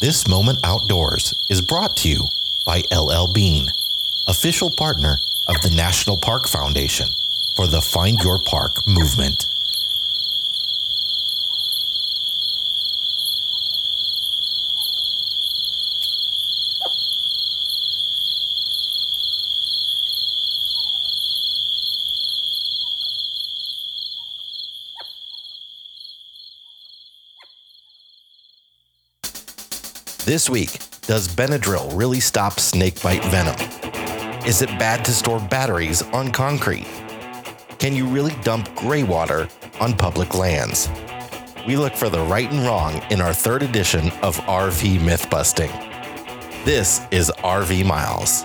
This Moment Outdoors is brought to you by LL Bean, official partner of the National Park Foundation for the Find Your Park movement. This week, does Benadryl really stop snakebite venom? Is it bad to store batteries on concrete? Can you really dump gray water on public lands? We look for the right and wrong in our third edition of RV Myth Busting. This is RV Miles.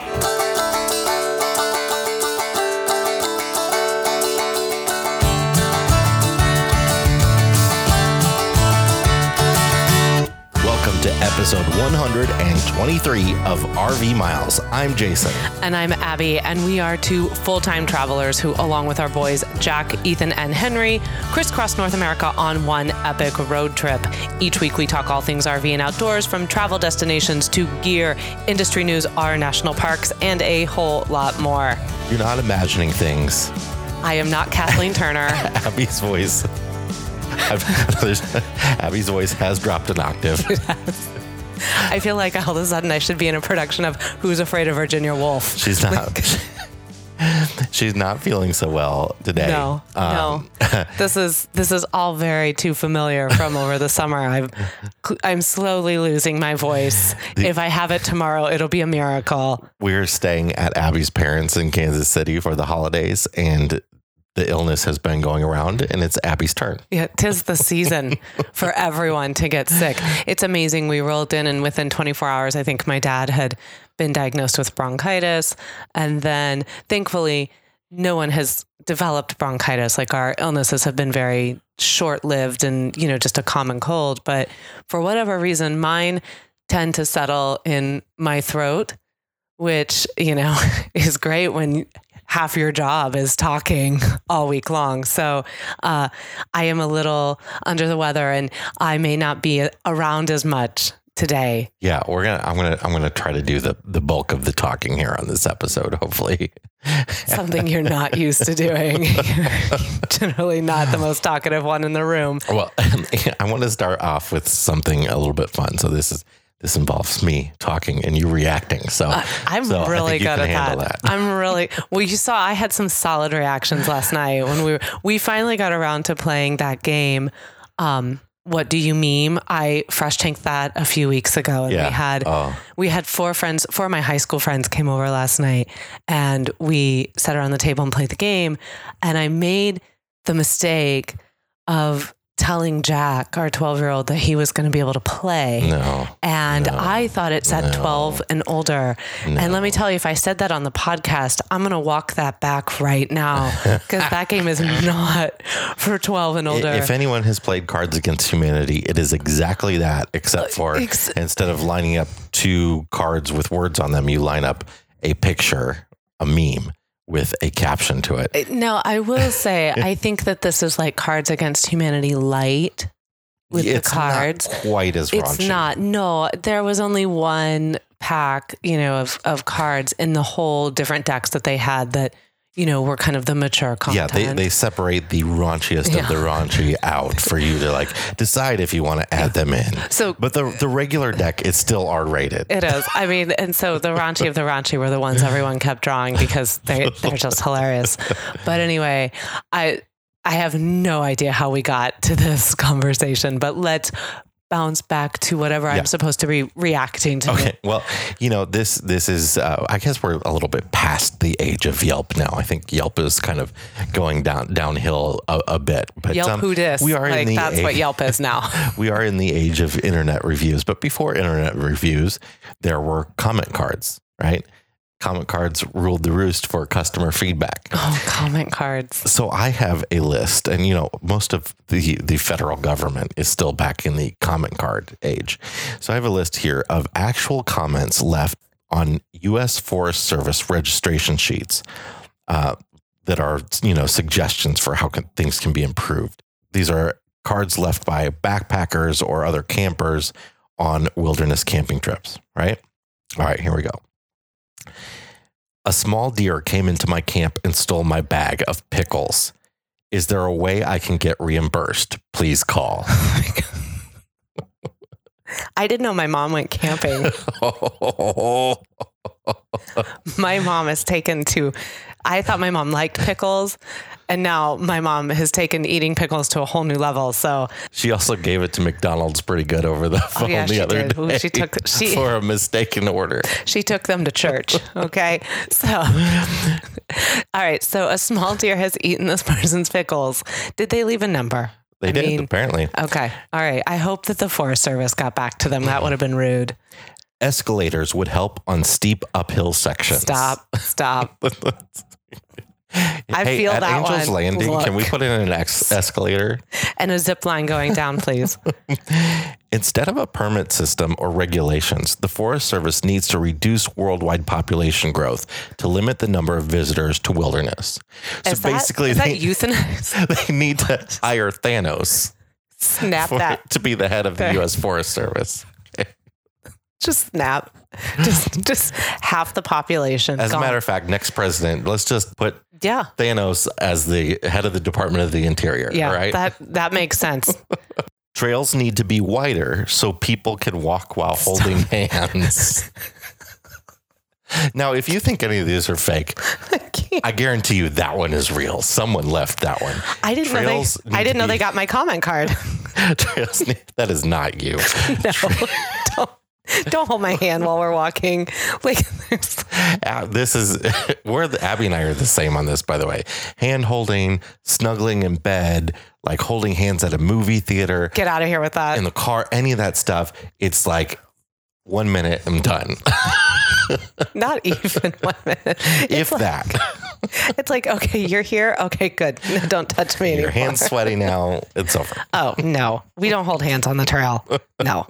Episode 123 of RV Miles. I'm Jason. And I'm Abby, and we are two full time travelers who, along with our boys Jack, Ethan, and Henry, crisscross North America on one epic road trip. Each week, we talk all things RV and outdoors, from travel destinations to gear, industry news, our national parks, and a whole lot more. You're not imagining things. I am not Kathleen Turner. Abby's voice. Abby's voice has dropped an octave. I feel like all of a sudden I should be in a production of Who's Afraid of Virginia Woolf. She's not. she's not feeling so well today. No, Um, no. this is this is all very too familiar from over the summer. I'm I'm slowly losing my voice. If I have it tomorrow, it'll be a miracle. We're staying at Abby's parents in Kansas City for the holidays, and the illness has been going around, and it's Abby's turn. Yeah, tis the season for everyone to get sick. It's amazing. We rolled in, and within 24 hours, I think my dad had been diagnosed with bronchitis, and then thankfully, no one has developed bronchitis. Like our illnesses have been very short lived and, you know, just a common cold. But for whatever reason, mine tend to settle in my throat, which, you know, is great when half your job is talking all week long. So uh, I am a little under the weather and I may not be around as much today. Yeah, we're gonna. I'm gonna. I'm gonna try to do the the bulk of the talking here on this episode. Hopefully, Something you're not used to doing. You're generally not the most talkative one in the room. Well, I want to start off with something a little bit fun. So this is this involves me talking and you reacting. So I'm so really good at handle that. I'm really well. You saw I had some solid reactions last night when we were, we finally got around to playing that game. Um, what do you meme? I fresh tanked that a few weeks ago, and Yeah. we had Oh. we had four friends, four of my high school friends came over last night, and we sat around the table and played the game. And I made the mistake of telling Jack, our 12 year old, that he was going to be able to play. No, And No. I thought it said No. 12 and older. And let me tell you, if I said that on the podcast, I'm going to walk that back right now because that game is not for 12 and older. if anyone has played Cards Against Humanity, it is exactly that. Except uh, for Ex- instead of lining up two cards with words on them, you line up a picture, a meme with a caption to it. Uh, no, I will say, I think that this is like Cards Against Humanity light with it's the cards. quite as It's raunchy. not. No, there was only one pack, you know, of, of cards in the whole different decks that they had that, you know, were kind of the mature content. Yeah, they, they separate the raunchiest of the raunchy out for you to like decide if you want to add them in. So- but the the regular deck is still R rated. It is. I mean, and so the raunchy of the raunchy were the ones everyone kept drawing because they they're just hilarious. But anyway, I I have no idea how we got to this conversation, but let's bounce back to whatever Yeah. I'm supposed to be reacting to. Okay, well, you know this this is uh, I guess we're a little bit past the age of Yelp now. I think Yelp is kind of going down downhill a, a bit. But Yelp um, who dis? We are like in the that's what Yelp is now. we are in the age of internet reviews. But before internet reviews, there were comment cards, right? Comment cards ruled the roost for customer feedback. Oh, comment cards. So I have a list, and you know, most of the the federal government is still back in the comment card age. So I have a list here of actual comments left on U.S. Forest Service registration sheets uh, that are you know suggestions for how can, things can be improved. These are cards left by backpackers or other campers on wilderness camping trips, right? All right, here we go. A small deer came into my camp and stole my bag of pickles. Is there a way I can get reimbursed? Please call. Oh I didn't know my mom went camping. my mom has taken to, I thought my mom liked pickles. And now my mom has taken eating pickles to a whole new level. So she also gave it to McDonald's pretty good over the phone Oh, yeah, the other did. Day she took- she- for a mistaken order. she took them to church. Okay. So, all right. So a small deer has eaten this person's pickles. Did they leave a number? They I did mean- apparently. Okay. All right. I hope that the Forest Service got back to them. That would have been rude. Escalators would help on steep uphill sections. Stop. Stop. I hey, feel at that Angel's one. Landing, can we put in an ex- escalator? And a zip line going down, please. Instead of a permit system or regulations, the Forest Service needs to reduce worldwide population growth to limit the number of visitors to wilderness. So Is that, basically, is that they, euthanize? they need to hire Thanos snap for, that. to be the head of the There. U.S. Forest Service. Just snap. Just just half the population. As a matter of fact, next president, let's just put yeah. Thanos as the head of the Department of the Interior. Yeah. right. That that makes sense. Trails need to be wider so people can walk while holding hands. now, if you think any of these are fake, I. I guarantee you that one is real. Someone left that one. I didn't Trails know they. I didn't know be- they got my comment card. Trails need- that is not you. No, don't hold my hand while we're walking. Like, Uh, this is we're the Abby and I are the same on this, by the way. Hand holding, snuggling in bed, like holding hands at a movie theater, get out of here with that. in the car, any of that stuff. It's like one minute, I'm done. Not even one minute. if that. It's like, okay, you're here. Okay, good. No, don't touch me Your anymore. hands sweaty now. It's over. Oh no, we don't hold hands on the trail. No.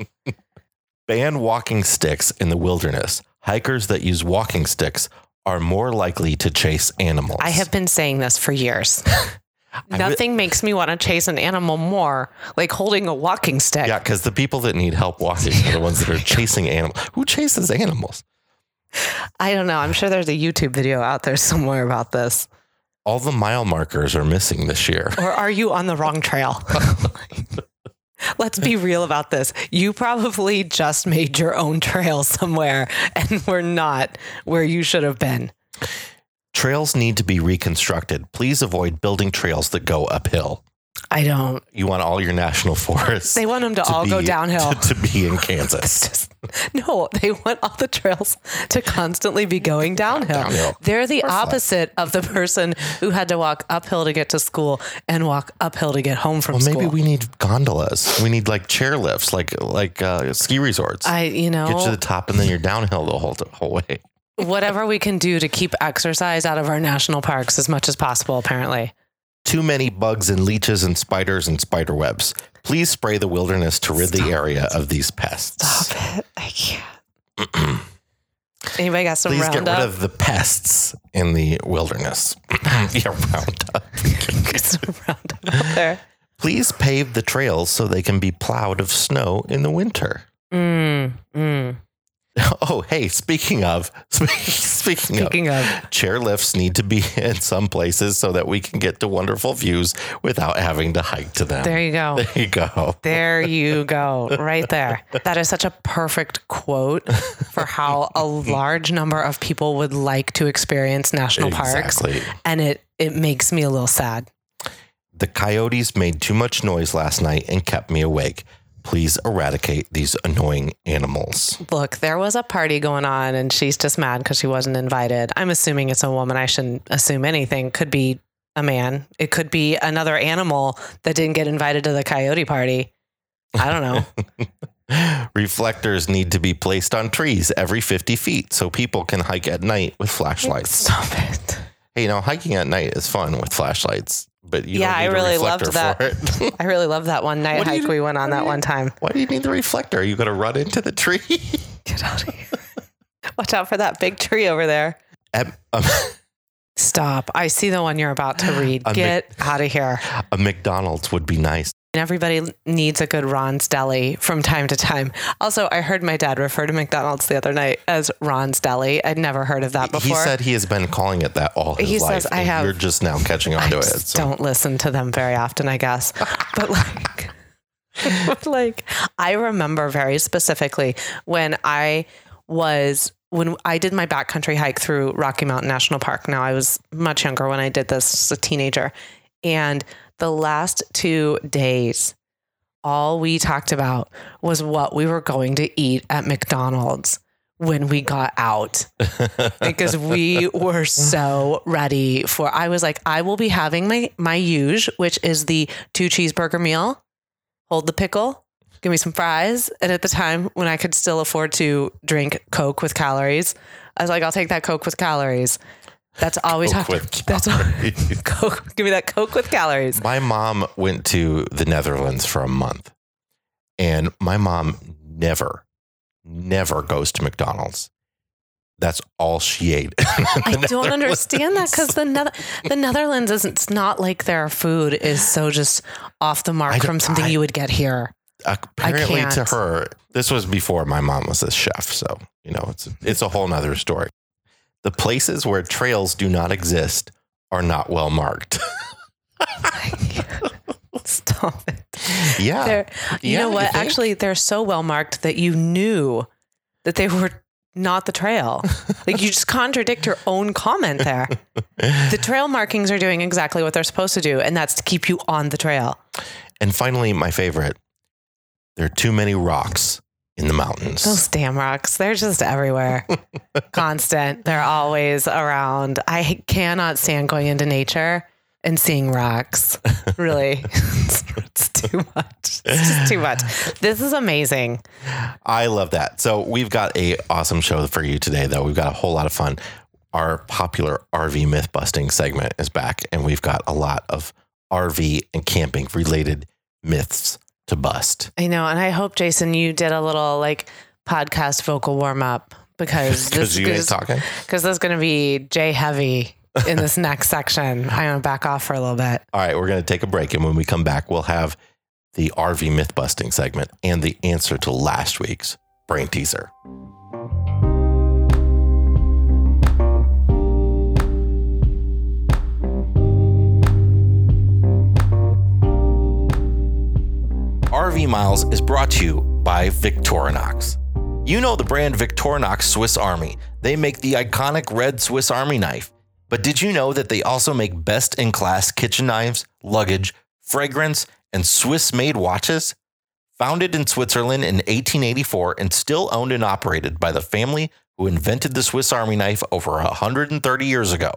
Ban walking sticks in the wilderness. Hikers that use walking sticks are more likely to chase animals. I have been saying this for years. re- Nothing makes me want to chase an animal more like holding a walking stick. Yeah, because the people that need help walking are the ones that are chasing animals. Who chases animals? I don't know. I'm sure there's a YouTube video out there somewhere about this. All the mile markers are missing this year. Or are you on the wrong trail? Let's be real about this. You probably just made your own trail somewhere and we're not where you should have been. Trails need to be reconstructed. Please avoid building trails that go uphill. I don't. You want all your national forests They want them to, all go be- downhill. To, to be in Kansas. Just- no, they want all the trails to constantly be going downhill. Downhill. They're the opposite of the person who had to walk uphill to get to school and walk uphill to get home from school. well, school. maybe we need gondolas. We need like chair lifts, like like uh, ski resorts. I, you know, Get to the top and then you're downhill the whole whole way. whatever we can do to keep exercise out of our national parks as much as possible, apparently. Too many bugs and leeches and spiders and spider webs. Please spray the wilderness to rid the area of these pests. Stop it. I can't. Anybody got some Please get Roundup? rid of the pests in the wilderness. yeah, Roundup. Get some Roundup out there. Please pave the trails so they can be plowed of snow in the winter. Mm, mm. Oh, hey, speaking of, speaking, of, Speaking of, chair lifts need to be in some places so that we can get to wonderful views without having to hike to them. there you go. There you go. There you go, right there. That is such a perfect quote for how a large number of people would like to experience national parks. Exactly. And it it makes me a little sad. The coyotes made too much noise last night and kept me awake. Please eradicate these annoying animals. Look, there was a party going on and she's just mad because she wasn't invited. I'm assuming it's a woman. I shouldn't assume anything. Could be a man. It could be another animal that didn't get invited to the coyote party. I don't know. Reflectors need to be placed on trees every 50 feet so people can hike at night with flashlights. Stop it. Hey, you know, hiking at night is fun with flashlights, but you Yeah, I really loved that. I really love that one night What do you hike we went on that one time. Why do you need the reflector? Are you going to run into the tree? Get out of here. Watch out for that big tree over there. At- um, Stop. I see the one you're about to read. A Mc- Get out of here. a McDonald's would be nice. And everybody needs a good Ron's Deli from time to time. Also, I heard my dad refer to McDonald's the other night as Ron's Deli. I'd never heard of that before. He said he has been calling it that all his He life. says, "I have- You're just now catching on to it. so- don't listen to them very often, I guess. But like, like, I remember very specifically when I was when I did my backcountry hike through Rocky Mountain National Park. Now I was much younger when I did this, as a teenager, and the last two days. All we talked about was what we were going to eat at McDonald's when we got out. Because we were so ready for I was like I will be having my my huge which is the two cheeseburger meal. Hold the pickle. Give me some fries. And at the time when I could still afford to drink coke with calories I was like I'll take that coke with calories that's always Coke talked with that's all calories. coke give me that coke with calories My mom went to the Netherlands for a month, and my mom never, never goes to McDonald's. That's all she ate. I don't understand that because the Nether- the Netherlands isn't it's not like their food is so just off the mark from something I- you would get here. Apparently, to her, this was before my mom was a chef, so you know it's it's a whole nother story. The places where trails do not exist are not well marked. Stop it. yeah, They're, you Yeah, know what? think? Actually, they're so well marked that you knew that they were not the trail. like you just contradict your own comment there. The trail markings are doing exactly what they're supposed to do, and that's to keep you on the trail. and finally, my favorite. There are too many rocks in the mountains. Those damn rocks, they're just everywhere. Constant. They're always around. I cannot stand going into nature and seeing rocks. Really. it's, it's too much. It's just too much. This is amazing. I love that. So we've got a awesome show for you today, though. We've got a whole lot of fun. Our popular RV myth busting segment is back, and we've got a lot of RV and camping related myths to bust. I know. And I hope, Jason, you did a little like podcast vocal warm up because this is talking. because there's going to be Jay heavy in this next section. I'm going to back off for a little bit. All right, we're going to take a break, and when we come back, we'll have the RV myth busting segment and the answer to last week's brain teaser. RV Miles is brought to you by Victorinox. You know the brand Victorinox Swiss Army. They make the iconic red Swiss Army knife. But did you know that they also make best in class kitchen knives, luggage, fragrance, and Swiss made watches? Founded in Switzerland in 1884 and still owned and operated by the family who invented the Swiss Army knife over 130 years ago,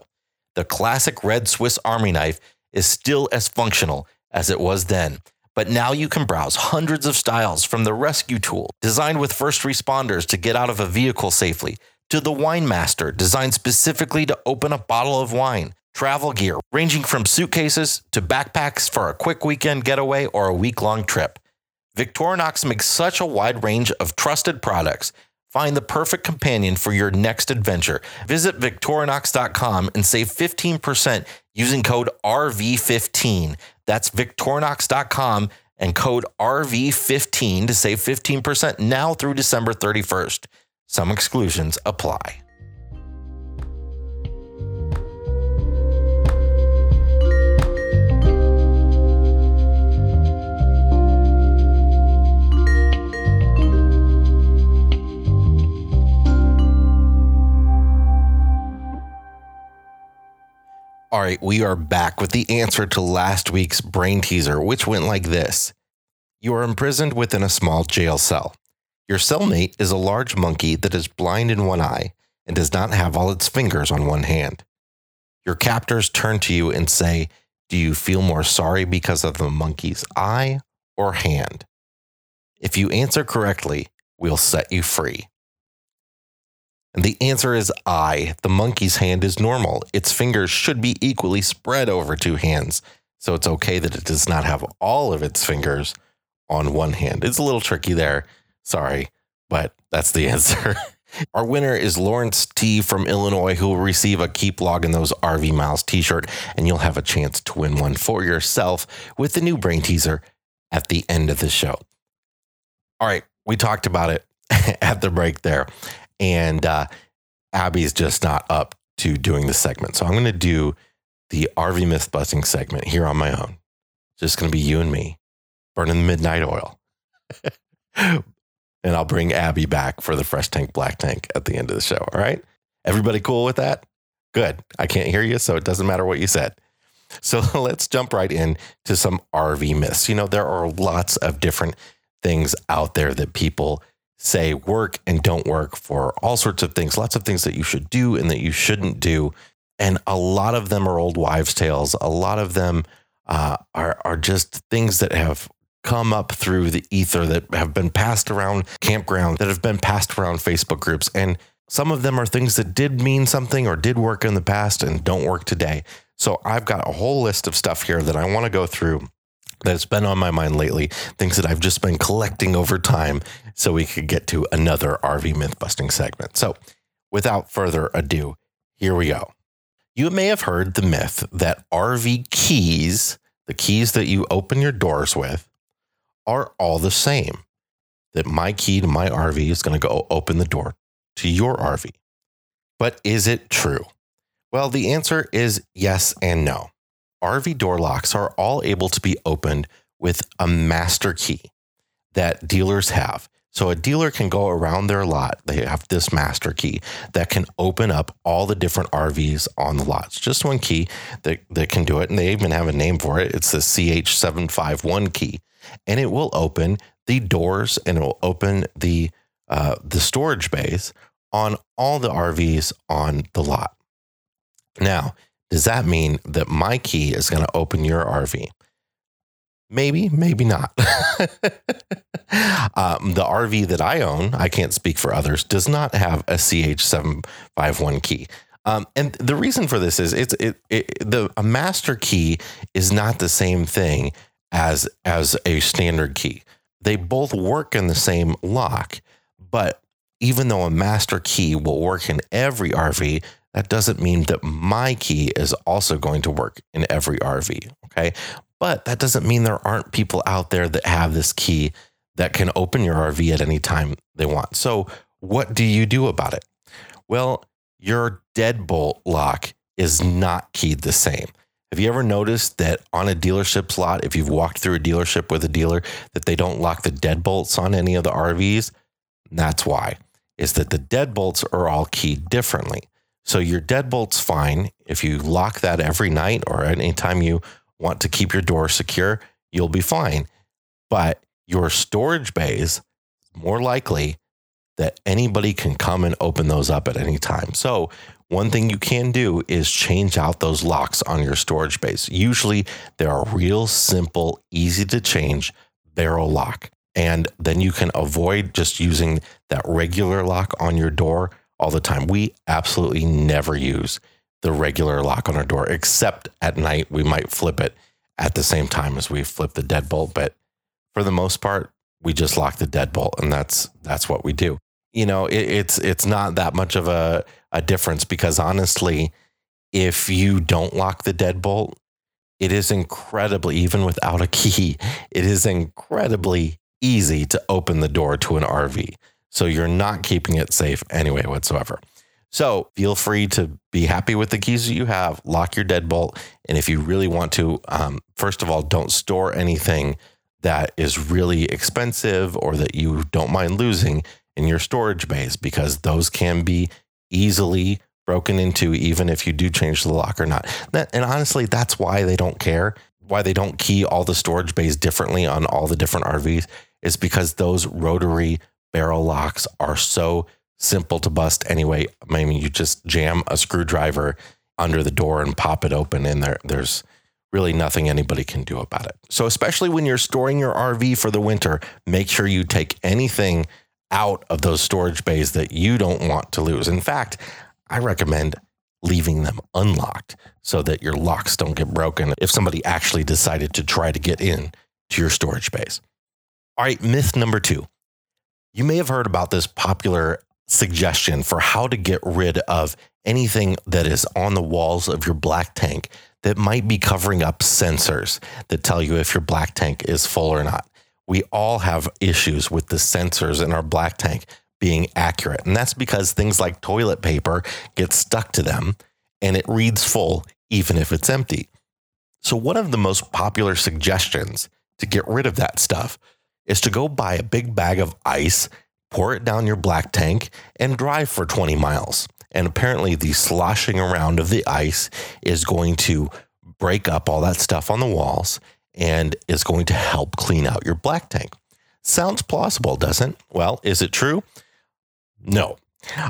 the classic red Swiss Army knife is still as functional as it was then. But now you can browse hundreds of styles from the rescue tool, designed with first responders to get out of a vehicle safely, to the wine master, designed specifically to open a bottle of wine, travel gear, ranging from suitcases to backpacks for a quick weekend getaway or a week long trip. Victorinox makes such a wide range of trusted products. Find the perfect companion for your next adventure. Visit Victorinox.com and save 15% using code RV15. That's Victorinox.com and code RV15 to save 15% now through December 31st. Some exclusions apply. All right, we are back with the answer to last week's brain teaser, which went like this You are imprisoned within a small jail cell. Your cellmate is a large monkey that is blind in one eye and does not have all its fingers on one hand. Your captors turn to you and say, Do you feel more sorry because of the monkey's eye or hand? If you answer correctly, we'll set you free. And the answer is I. The monkey's hand is normal. Its fingers should be equally spread over two hands. So it's okay that it does not have all of its fingers on one hand. It's a little tricky there. Sorry, but that's the answer. Our winner is Lawrence T from Illinois, who will receive a Keep Logging Those RV Miles t shirt, and you'll have a chance to win one for yourself with the new brain teaser at the end of the show. All right, we talked about it at the break there, and uh, Abby's just not up to doing the segment. So I'm going to do the RV myth busting segment here on my own. Just going to be you and me burning the midnight oil. and I'll bring Abby back for the fresh tank black tank at the end of the show. All right. Everybody cool with that? Good. I can't hear you, so it doesn't matter what you said. So let's jump right in to some RV myths. You know, there are lots of different things out there that people say work and don't work for all sorts of things, lots of things that you should do and that you shouldn't do. And a lot of them are old wives' tales. A lot of them uh, are, are just things that have come up through the ether that have been passed around campground, that have been passed around Facebook groups. And some of them are things that did mean something or did work in the past and don't work today. So I've got a whole list of stuff here that I want to go through that's been on my mind lately, things that I've just been collecting over time so we could get to another RV myth busting segment. So without further ado, here we go. You may have heard the myth that RV keys, the keys that you open your doors with, are all the same. That my key to my RV is going to go open the door to your RV. But is it true? Well, the answer is yes and no. RV door locks are all able to be opened with a master key that dealers have. So a dealer can go around their lot. They have this master key that can open up all the different RVs on the lots. Just one key that, that can do it. And they even have a name for it. It's the CH751 key. And it will open the doors and it will open the uh, the storage bays on all the RVs on the lot. Now, does that mean that my key is going to open your RV? Maybe, maybe not. um, the RV that I own, I can't speak for others, does not have a CH751 key. Um, and the reason for this is it's it, it, the a master key is not the same thing as as a standard key. They both work in the same lock, but even though a master key will work in every RV, that doesn't mean that my key is also going to work in every RV. Okay. But that doesn't mean there aren't people out there that have this key that can open your RV at any time they want. So, what do you do about it? Well, your deadbolt lock is not keyed the same. Have you ever noticed that on a dealership's lot, if you've walked through a dealership with a dealer, that they don't lock the deadbolts on any of the RVs? That's why, is that the deadbolts are all keyed differently. So your deadbolt's fine. If you lock that every night or anytime you want to keep your door secure, you'll be fine. But your storage bays, more likely that anybody can come and open those up at any time. So one thing you can do is change out those locks on your storage bays. Usually they're real simple, easy to change barrel lock. And then you can avoid just using that regular lock on your door all the time. We absolutely never use the regular lock on our door, except at night. We might flip it at the same time as we flip the deadbolt, but for the most part, we just lock the deadbolt, and that's that's what we do. You know, it, it's it's not that much of a a difference because honestly, if you don't lock the deadbolt, it is incredibly even without a key, it is incredibly easy to open the door to an RV. So you're not keeping it safe anyway whatsoever. So feel free to be happy with the keys that you have, lock your deadbolt. And if you really want to, um, first of all, don't store anything that is really expensive or that you don't mind losing in your storage bays because those can be easily broken into even if you do change the lock or not. and honestly, that's why they don't care. Why they don't key all the storage bays differently on all the different RVs is because those rotary barrel locks are so simple to bust anyway. I mean, you just jam a screwdriver under the door and pop it open, and there, there's really nothing anybody can do about it. So, especially when you're storing your RV for the winter, make sure you take anything out of those storage bays that you don't want to lose. In fact, I recommend leaving them unlocked so that your locks don't get broken if somebody actually decided to try to get in to your storage bays. All right, myth number two you may have heard about this popular suggestion for how to get rid of anything that is on the walls of your black tank that might be covering up sensors that tell you if your black tank is full or not. We all have issues with the sensors in our black tank being accurate. And that's because things like toilet paper get stuck to them and it reads full even if it's empty. So, one of the most popular suggestions to get rid of that stuff is to go buy a big bag of ice, pour it down your black tank, and drive for 20 miles. And apparently, the sloshing around of the ice is going to break up all that stuff on the walls and is going to help clean out your black tank. Sounds plausible, doesn't? Well, is it true? No.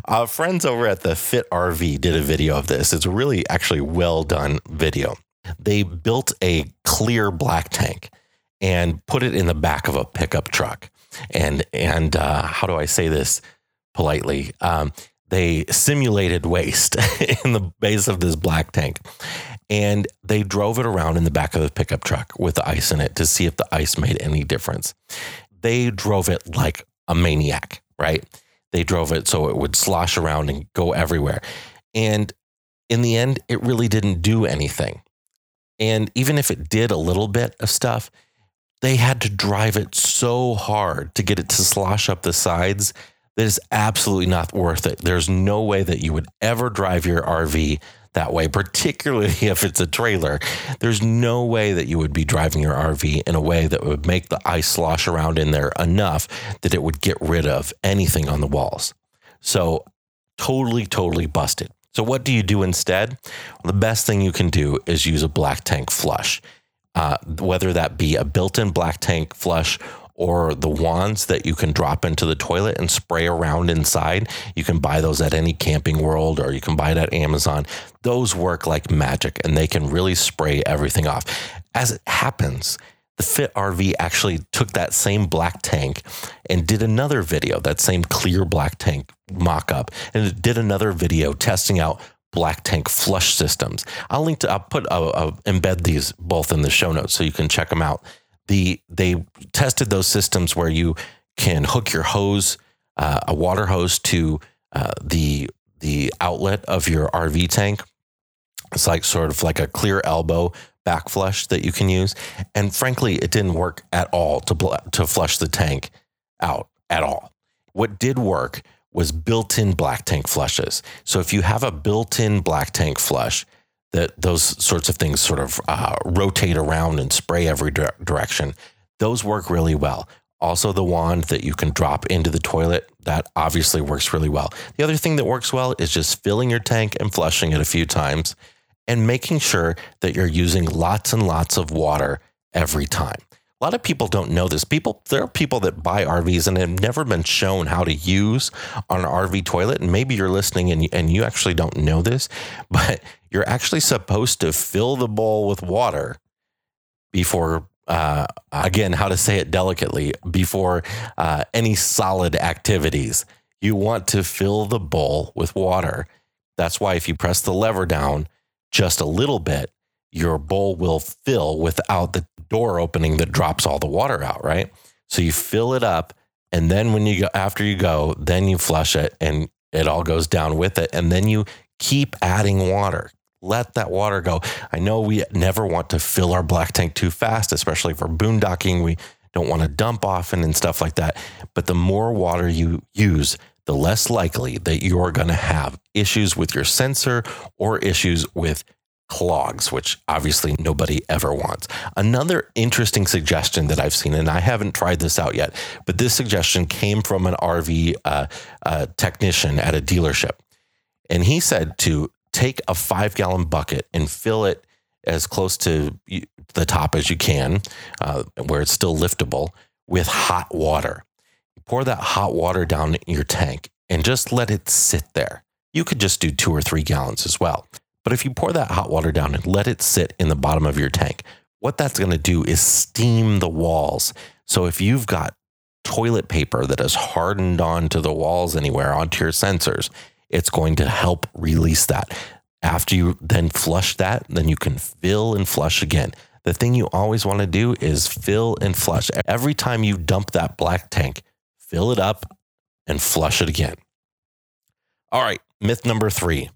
Uh, friends over at the Fit RV did a video of this. It's a really actually well done video. They built a clear black tank and put it in the back of a pickup truck. And and uh, how do I say this politely? Um, they simulated waste in the base of this black tank and they drove it around in the back of the pickup truck with the ice in it to see if the ice made any difference. They drove it like a maniac, right? They drove it so it would slosh around and go everywhere. And in the end, it really didn't do anything. And even if it did a little bit of stuff, they had to drive it so hard to get it to slosh up the sides that is absolutely not worth it. There's no way that you would ever drive your RV that way, particularly if it's a trailer. There's no way that you would be driving your RV in a way that would make the ice slosh around in there enough that it would get rid of anything on the walls. So, totally, totally busted. So, what do you do instead? Well, the best thing you can do is use a black tank flush, uh, whether that be a built in black tank flush or the wands that you can drop into the toilet and spray around inside. You can buy those at any camping world or you can buy it at Amazon. Those work like magic and they can really spray everything off. As it happens, the Fit RV actually took that same black tank and did another video, that same clear black tank mock up, and did another video testing out black tank flush systems. I'll link to, I'll put, I'll, I'll embed these both in the show notes so you can check them out the they tested those systems where you can hook your hose, uh, a water hose, to uh, the the outlet of your RV tank. It's like sort of like a clear elbow back flush that you can use. And frankly, it didn't work at all to bl- to flush the tank out at all. What did work was built-in black tank flushes. So if you have a built-in black tank flush, that those sorts of things sort of uh, rotate around and spray every dire- direction. Those work really well. Also, the wand that you can drop into the toilet, that obviously works really well. The other thing that works well is just filling your tank and flushing it a few times and making sure that you're using lots and lots of water every time. A lot of people don't know this. People, there are people that buy RVs and have never been shown how to use an RV toilet. And maybe you're listening and, and you actually don't know this, but you're actually supposed to fill the bowl with water before, uh, again, how to say it delicately, before uh, any solid activities. You want to fill the bowl with water. That's why if you press the lever down just a little bit, your bowl will fill without the door opening that drops all the water out, right? So you fill it up and then when you go after you go, then you flush it and it all goes down with it and then you keep adding water. Let that water go. I know we never want to fill our black tank too fast, especially for boondocking. We don't want to dump often and stuff like that. But the more water you use, the less likely that you're going to have issues with your sensor or issues with clogs, which obviously nobody ever wants. Another interesting suggestion that I've seen, and I haven't tried this out yet, but this suggestion came from an RV uh, uh, technician at a dealership. And he said to take a five gallon bucket and fill it as close to the top as you can, uh, where it's still liftable, with hot water. pour that hot water down your tank and just let it sit there. You could just do two or three gallons as well. But if you pour that hot water down and let it sit in the bottom of your tank, what that's going to do is steam the walls. So if you've got toilet paper that has hardened onto the walls anywhere, onto your sensors, it's going to help release that. After you then flush that, then you can fill and flush again. The thing you always want to do is fill and flush. Every time you dump that black tank, fill it up and flush it again. All right, myth number three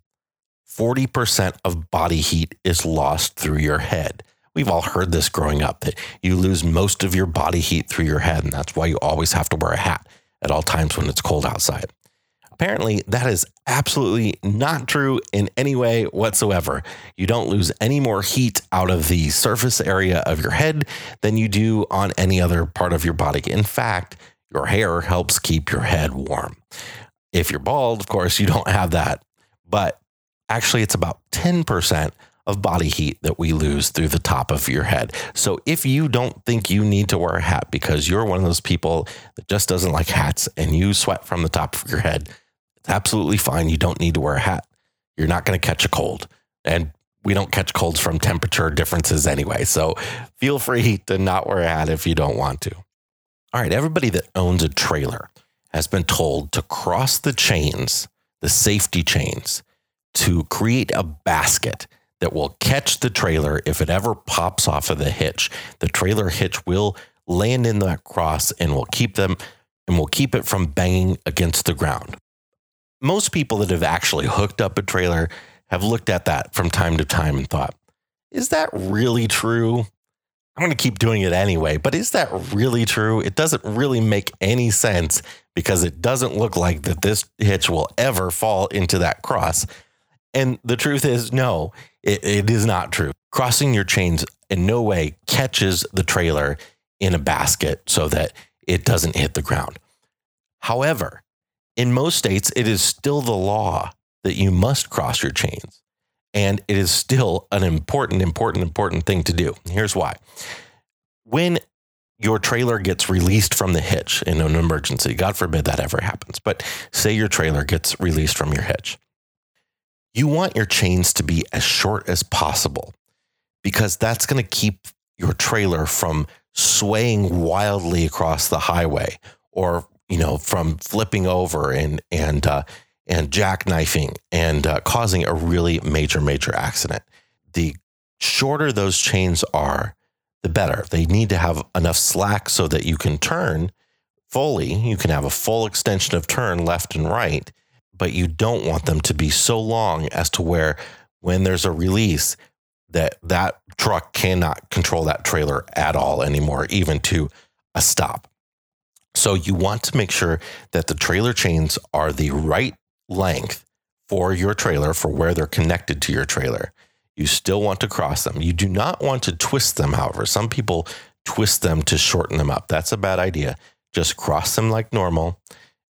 40% of body heat is lost through your head. We've all heard this growing up that you lose most of your body heat through your head, and that's why you always have to wear a hat at all times when it's cold outside. Apparently, that is absolutely not true in any way whatsoever. You don't lose any more heat out of the surface area of your head than you do on any other part of your body. In fact, your hair helps keep your head warm. If you're bald, of course, you don't have that. But actually, it's about 10% of body heat that we lose through the top of your head. So if you don't think you need to wear a hat because you're one of those people that just doesn't like hats and you sweat from the top of your head, it's absolutely fine. You don't need to wear a hat. You're not going to catch a cold. And we don't catch colds from temperature differences anyway. So feel free to not wear a hat if you don't want to. All right, everybody that owns a trailer has been told to cross the chains, the safety chains, to create a basket that will catch the trailer if it ever pops off of the hitch. The trailer hitch will land in that cross and will keep them and will keep it from banging against the ground. Most people that have actually hooked up a trailer have looked at that from time to time and thought, is that really true? I'm going to keep doing it anyway. But is that really true? It doesn't really make any sense because it doesn't look like that this hitch will ever fall into that cross. And the truth is, no, it, it is not true. Crossing your chains in no way catches the trailer in a basket so that it doesn't hit the ground. However, in most states, it is still the law that you must cross your chains. And it is still an important, important, important thing to do. Here's why. When your trailer gets released from the hitch in an emergency, God forbid that ever happens, but say your trailer gets released from your hitch, you want your chains to be as short as possible because that's going to keep your trailer from swaying wildly across the highway or you know from flipping over and and uh, and jackknifing and uh, causing a really major, major accident. The shorter those chains are, the better. They need to have enough slack so that you can turn fully. You can have a full extension of turn left and right, but you don't want them to be so long as to where when there's a release, that that truck cannot control that trailer at all anymore, even to a stop. So you want to make sure that the trailer chains are the right length for your trailer for where they're connected to your trailer. You still want to cross them. You do not want to twist them, however. Some people twist them to shorten them up. That's a bad idea. Just cross them like normal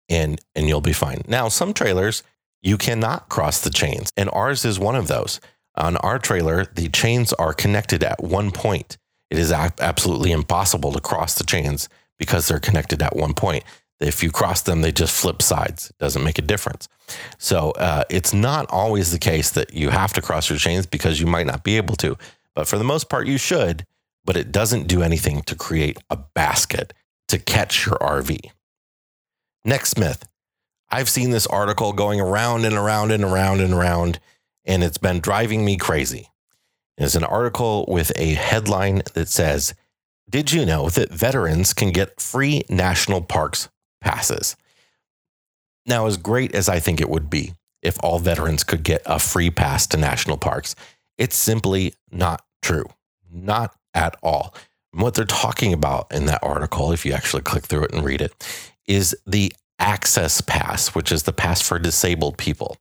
and and you'll be fine. Now, some trailers you cannot cross the chains, and ours is one of those. On our trailer, the chains are connected at one point. It is absolutely impossible to cross the chains because they're connected at one point. If you cross them, they just flip sides. It doesn't make a difference. So uh, it's not always the case that you have to cross your chains because you might not be able to. But for the most part, you should. But it doesn't do anything to create a basket to catch your RV. Next myth. I've seen this article going around and around and around and around, and it's been driving me crazy. It's an article with a headline that says, Did you know that veterans can get free national parks passes. Now, as great as I think it would be if all veterans could get a free pass to national parks, it's simply not true. Not at all. And what they're talking about in that article, if you actually click through it and read it, is the Access Pass, which is the pass for disabled people.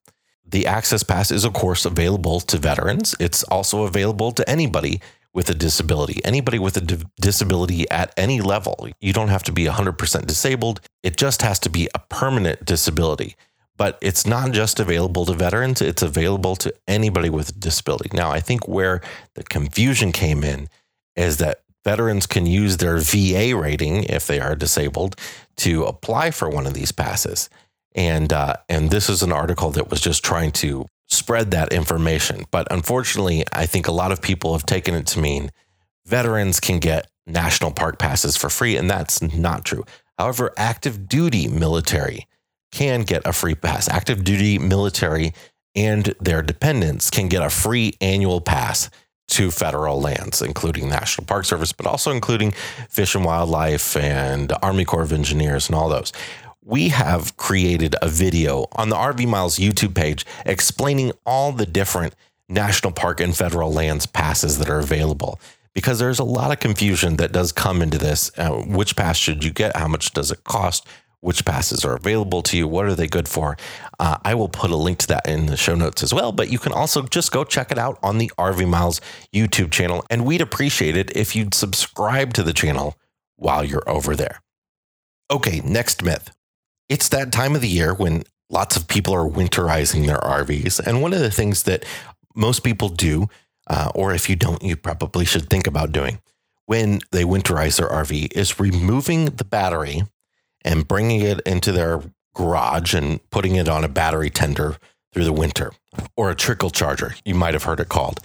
The Access Pass is, of course, available to veterans. It's also available to anybody with a disability, anybody with a disability at any level. You don't have to be 100% disabled, it just has to be a permanent disability. But it's not just available to veterans, it's available to anybody with a disability. Now, I think where the confusion came in is that veterans can use their VA rating if they are disabled to apply for one of these passes. And uh, and this is an article that was just trying to spread that information. But unfortunately, I think a lot of people have taken it to mean veterans can get national park passes for free, and that's not true. However, active duty military can get a free pass. Active duty military and their dependents can get a free annual pass to federal lands, including National Park Service, but also including Fish and Wildlife and Army Corps of Engineers and all those. we have created a video on the RV Miles YouTube page explaining all the different national park and federal lands passes that are available because there's a lot of confusion that does come into this. Uh, which pass should you get? How much does it cost? Which passes are available to you? What are they good for? Uh, I will put a link to that in the show notes as well, but you can also just go check it out on the RV Miles YouTube channel. And we'd appreciate it if you'd subscribe to the channel while you're over there. Okay, next myth. It's that time of the year when lots of people are winterizing their RVs. And one of the things that most people do, uh, or if you don't, you probably should think about doing when they winterize their RV, is removing the battery and bringing it into their garage and putting it on a battery tender through the winter or a trickle charger, you might have heard it called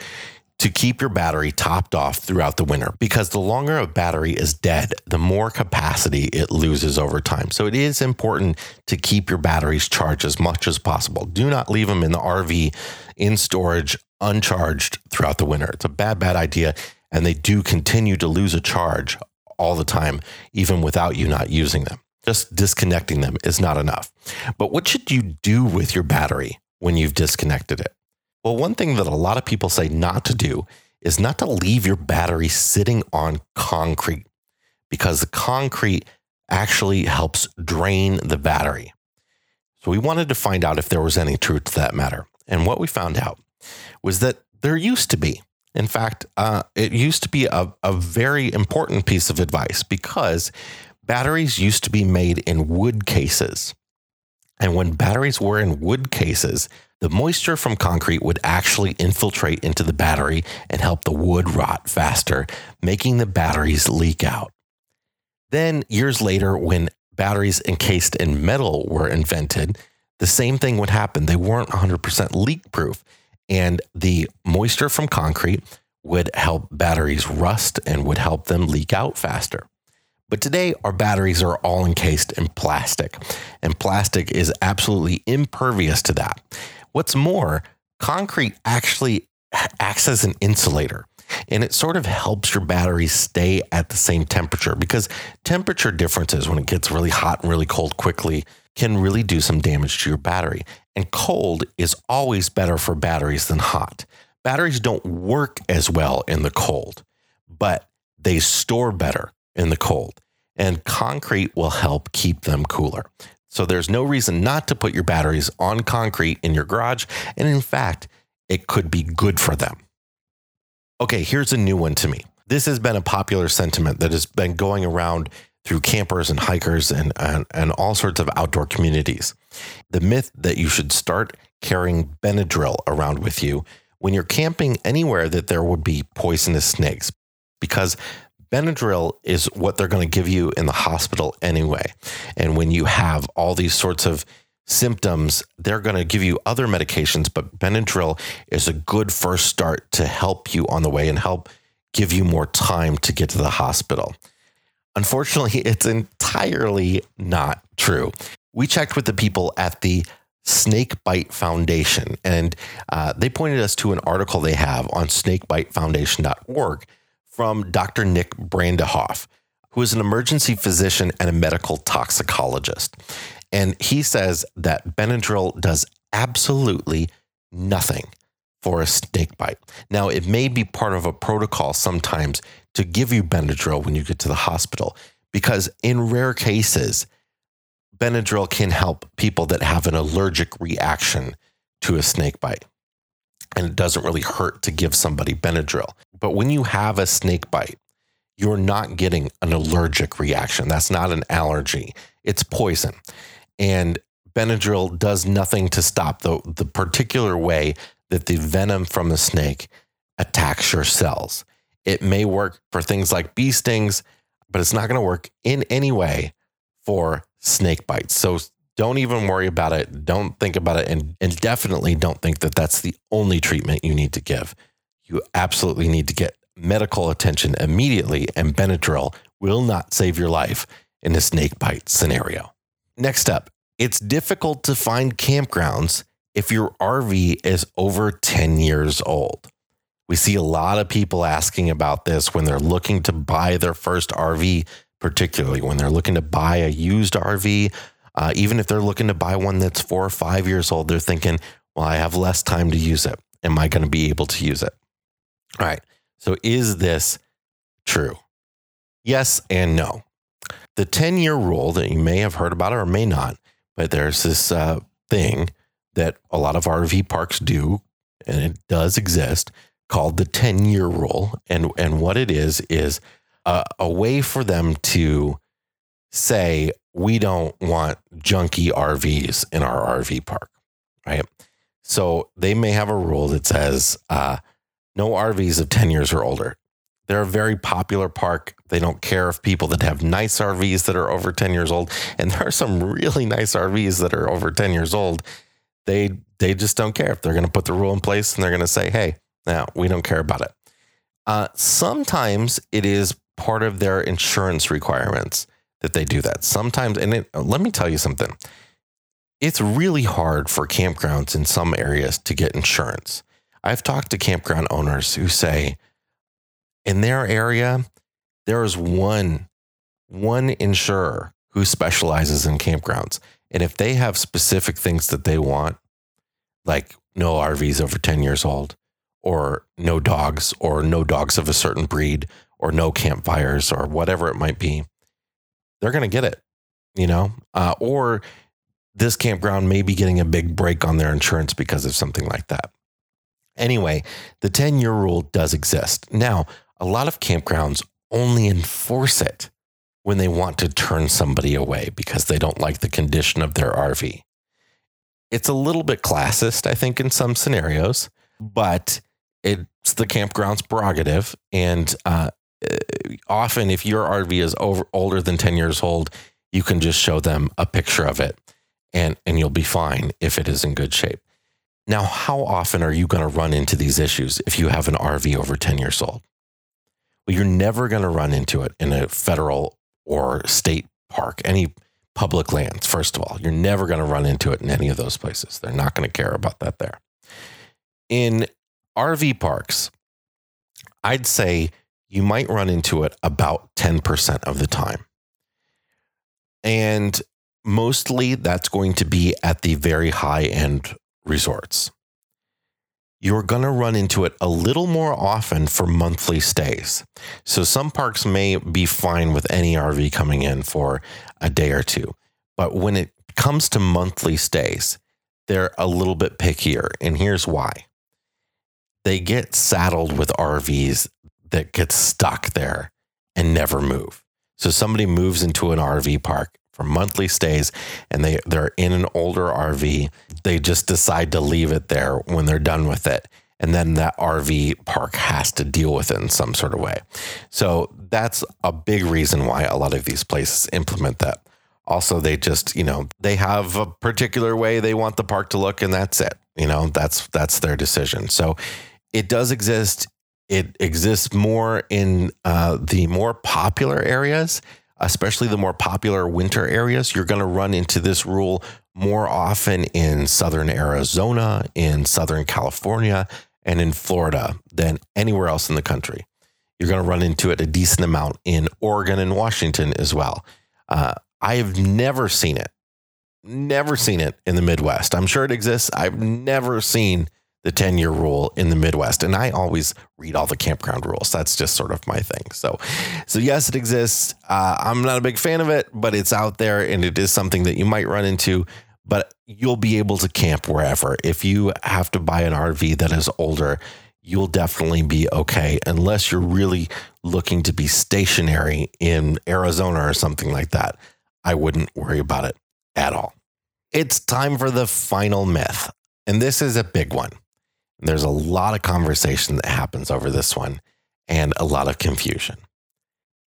to keep your battery topped off throughout the winter because the longer a battery is dead, the more capacity it loses over time. So it is important to keep your batteries charged as much as possible. Do not leave them in the RV in storage uncharged throughout the winter. It's a bad, bad idea. And they do continue to lose a charge all the time, even without you not using them. Just disconnecting them is not enough. But what should you do with your battery when you've disconnected it? Well, one thing that a lot of people say not to do is not to leave your battery sitting on concrete because the concrete actually helps drain the battery. So we wanted to find out if there was any truth to that matter. And what we found out was that there used to be. In fact, uh, it used to be a, a very important piece of advice because batteries used to be made in wood cases. And when batteries were in wood cases, the moisture from concrete would actually infiltrate into the battery and help the wood rot faster, making the batteries leak out. Then, years later, when batteries encased in metal were invented, the same thing would happen. They weren't 100% leak proof, and the moisture from concrete would help batteries rust and would help them leak out faster. But today, our batteries are all encased in plastic, and plastic is absolutely impervious to that. What's more, concrete actually acts as an insulator and it sort of helps your batteries stay at the same temperature because temperature differences when it gets really hot and really cold quickly can really do some damage to your battery. And cold is always better for batteries than hot. Batteries don't work as well in the cold, but they store better in the cold. And concrete will help keep them cooler. So there's no reason not to put your batteries on concrete in your garage. And in fact, it could be good for them. Okay, here's a new one to me. This has been a popular sentiment that has been going around through campers and hikers and, and, and all sorts of outdoor communities. The myth that you should start carrying Benadryl around with you when you're camping anywhere that there would be poisonous snakes, because Benadryl is what they're going to give you in the hospital anyway. And when you have all these sorts of symptoms, they're going to give you other medications, but Benadryl is a good first start to help you on the way and help give you more time to get to the hospital. Unfortunately, it's entirely not true. We checked with the people at the Snakebite Foundation, and uh, they pointed us to an article they have on snakebitefoundation.org from Dr. Nick Brandehoff, who is an emergency physician and a medical toxicologist. And he says that Benadryl does absolutely nothing for a snake bite. Now, it may be part of a protocol sometimes to give you Benadryl when you get to the hospital, because in rare cases, Benadryl can help people that have an allergic reaction to a snake bite. And it doesn't really hurt to give somebody Benadryl. But when you have a snake bite, you're not getting an allergic reaction. That's not an allergy, it's poison. And Benadryl does nothing to stop the, the particular way that the venom from the snake attacks your cells. It may work for things like bee stings, but it's not going to work in any way for snake bites. So don't even worry about it. Don't think about it. And, and definitely don't think that that's the only treatment you need to give you absolutely need to get medical attention immediately, and Benadryl will not save your life in a snake bite scenario. Next up, it's difficult to find campgrounds if your RV is over 10 years old. We see a lot of people asking about this when they're looking to buy their first RV, particularly when they're looking to buy a used RV. Uh, even if they're looking to buy one that's four or five years old, they're thinking, well, I have less time to use it. Am I going to be able to use it? All right. So is this true? Yes and no. The 10 year rule that you may have heard about or may not, but there's this uh, thing that a lot of RV parks do, and it does exist, called the 10 year rule. And, and what it is, is a, a way for them to say, we don't want junky RVs in our RV park, right? So they may have a rule that says uh, no RVs of 10 years or older. They're a very popular park. They don't care if people that have nice RVs that are over 10 years old, and there are some really nice RVs that are over 10 years old. They they just don't care if they're going to put the rule in place and they're going to say, "Hey, now we don't care about it." Uh, sometimes it is part of their insurance requirements that they do that. Sometimes, and it, let me tell you something. It's really hard for campgrounds in some areas to get insurance. I've talked to campground owners who say in their area, there is one, one insurer who specializes in campgrounds. And if they have specific things that they want, like no RVs over 10 years old, or no dogs, or no dogs of a certain breed, or no campfires, or whatever it might be, they're going to get it, you know? Uh, or this campground may be getting a big break on their insurance because of something like that. Anyway, the 10 year rule does exist. Now, a lot of campgrounds only enforce it when they want to turn somebody away because they don't like the condition of their RV. It's a little bit classist, I think, in some scenarios, but it's the campground's prerogative. And uh, Uh, often, if your RV is over older than 10 years old, you can just show them a picture of it and, and you'll be fine if it is in good shape. Now, how often are you going to run into these issues if you have an RV over 10 years old? Well, you're never going to run into it in a federal or state park, any public lands, first of all. You're never going to run into it in any of those places. They're not going to care about that there. In RV parks, I'd say you might run into it about 10% of the time. And mostly that's going to be at the very high end resorts. You're going to run into it a little more often for monthly stays. So some parks may be fine with any RV coming in for a day or two. But when it comes to monthly stays, they're a little bit pickier. And here's why they get saddled with RVs that gets stuck there and never move. So somebody moves into an RV park for monthly stays and they they're in an older RV, they just decide to leave it there when they're done with it. And then that RV park has to deal with it in some sort of way. So that's a big reason why a lot of these places implement that. Also, they just, you know, they have a particular way they want the park to look and that's it. You know, that's that's their decision. So it does exist it exists more in uh, the more popular areas, especially the more popular winter areas. You're going to run into this rule more often in southern Arizona, in southern California, and in Florida than anywhere else in the country. You're going to run into it a decent amount in Oregon and Washington as well. Uh, I have never seen it, never seen it in the Midwest. I'm sure it exists. I've never seen the 10 year rule in the Midwest. And I always read all the campground rules. That's just sort of my thing. So, so yes, it exists. Uh, I'm not a big fan of it, but it's out there and it is something that you might run into. But you'll be able to camp wherever. If you have to buy an RV that is older, you'll definitely be okay, unless you're really looking to be stationary in Arizona or something like that. I wouldn't worry about it at all. It's time for the final myth. And this is a big one. There's a lot of conversation that happens over this one and a lot of confusion.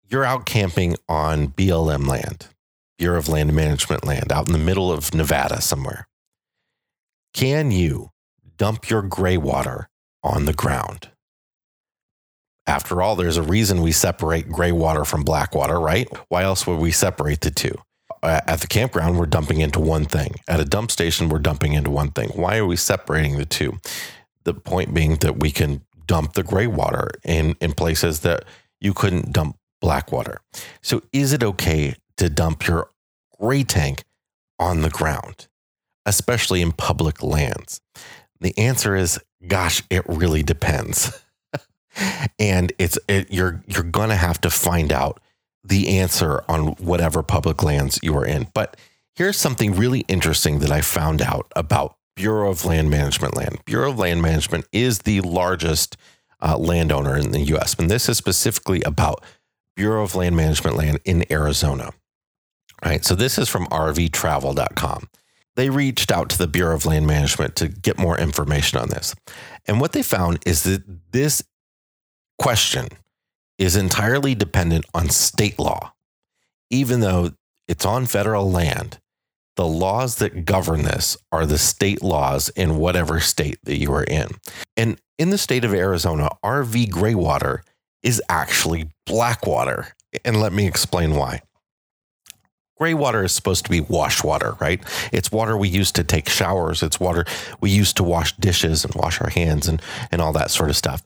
You're out camping on BLM land, Bureau of Land Management land, out in the middle of Nevada somewhere. Can you dump your gray water on the ground? After all, there's a reason we separate gray water from black water, right? Why else would we separate the two? At the campground, we're dumping into one thing. At a dump station, we're dumping into one thing. Why are we separating the two? The point being that we can dump the gray water in, in places that you couldn't dump black water. So is it okay to dump your gray tank on the ground, especially in public lands? The answer is, gosh, it really depends. and it's it, you're you're going to have to find out the answer on whatever public lands you are in. But here's something really interesting that I found out about Bureau of Land Management land. Bureau of Land Management is the largest uh, landowner in the U.S. And this is specifically about Bureau of Land Management land in Arizona. All right. So this is from RVTravel.com. They reached out to the Bureau of Land Management to get more information on this. And what they found is that this question is entirely dependent on state law. Even though it's on federal land, the laws that govern this are the state laws in whatever state that you are in. And in the state of Arizona, RV gray water is actually black water. And let me explain why. Gray water is supposed to be wash water, right? It's water we use to take showers. It's water we use to wash dishes and wash our hands and, and all that sort of stuff.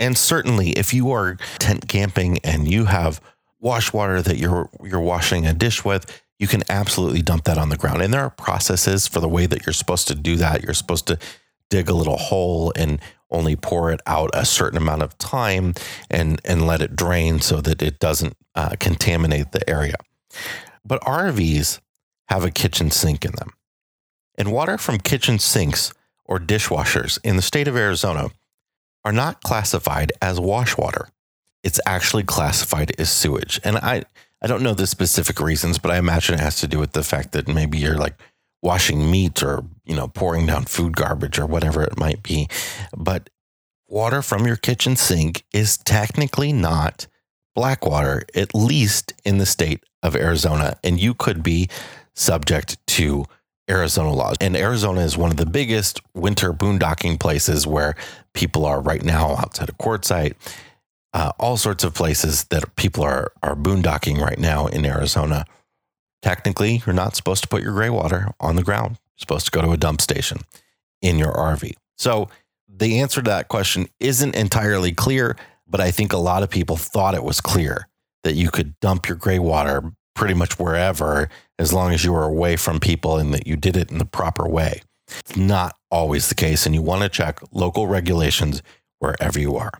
And certainly, if you are tent camping and you have wash water that you're you're washing a dish with, you can absolutely dump that on the ground. And there are processes for the way that you're supposed to do that. You're supposed to dig a little hole and only pour it out a certain amount of time and and let it drain so that it doesn't uh, contaminate the area. But RVs have a kitchen sink in them. And water from kitchen sinks or dishwashers in the state of Arizona are not classified as wash water. It's actually classified as sewage. And I, I don't know the specific reasons, but I imagine it has to do with the fact that maybe you're like washing meat or, you know, pouring down food garbage or whatever it might be. But water from your kitchen sink is technically not black water, at least in the state of Arizona. And you could be subject to Arizona laws. And Arizona is one of the biggest winter boondocking places where people are right now outside of Quartzsite. Uh, all sorts of places that people are are boondocking right now in Arizona. Technically, you're not supposed to put your gray water on the ground. You're supposed to go to a dump station in your RV. So the answer to that question isn't entirely clear, but I think a lot of people thought it was clear that you could dump your gray water pretty much wherever as long as you were away from people and that you did it in the proper way. It's not always the case, and you want to check local regulations wherever you are.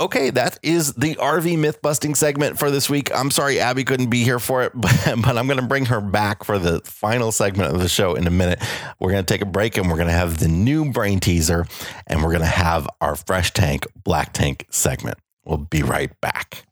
Okay, that is the RV myth busting segment for this week. I'm sorry Abby couldn't be here for it, but, but I'm going to bring her back for the final segment of the show in a minute. We're going to take a break and we're going to have the new brain teaser and we're going to have our fresh tank, black tank segment. We'll be right back.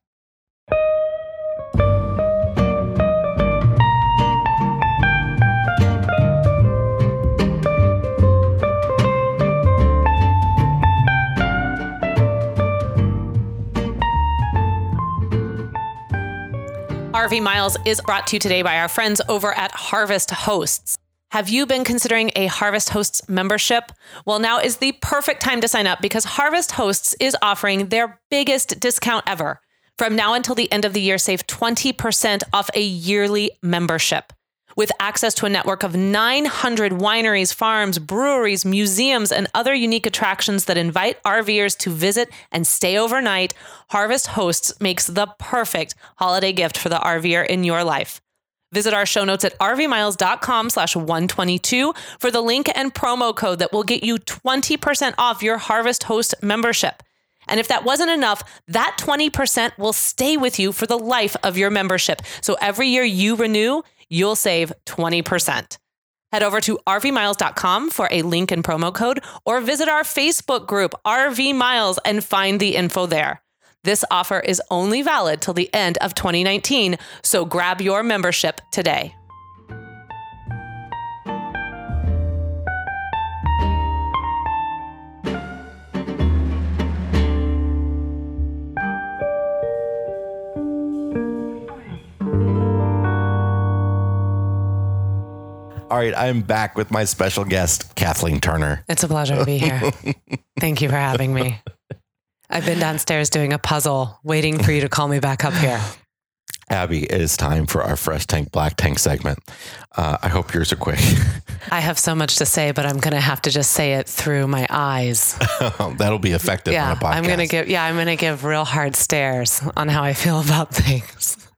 RV Miles is brought to you today by our friends over at Harvest Hosts. Have you been considering a Harvest Hosts membership? Well, now is the perfect time to sign up because Harvest Hosts is offering their biggest discount ever. From now until the end of the year, save 20% off a yearly membership with access to a network of 900 wineries, farms, breweries, museums, and other unique attractions that invite RVers to visit and stay overnight, Harvest Hosts makes the perfect holiday gift for the RVer in your life. Visit our show notes at rvmiles.com slash 122 for the link and promo code that will get you 20% off your Harvest Host membership. And if that wasn't enough, that 20% will stay with you for the life of your membership. So every year you renew, you'll save 20%. Head over to rvmiles.com for a link and promo code or visit our Facebook group, RV Miles, and find the info there. This offer is only valid till the end of 2019, so grab your membership today. All right, I'm back with my special guest, Kathleen Turner. It's a pleasure to be here. Thank you for having me. I've been downstairs doing a puzzle, waiting for you to call me back up here. Abby, it is time for our Fresh Tank Black Tank segment. Uh, I hope yours are quick. I have so much to say, but I'm going to have to just say it through my eyes. That'll be effective yeah, on a podcast. I'm going to give. Yeah, I'm going to give real hard stares on how I feel about things.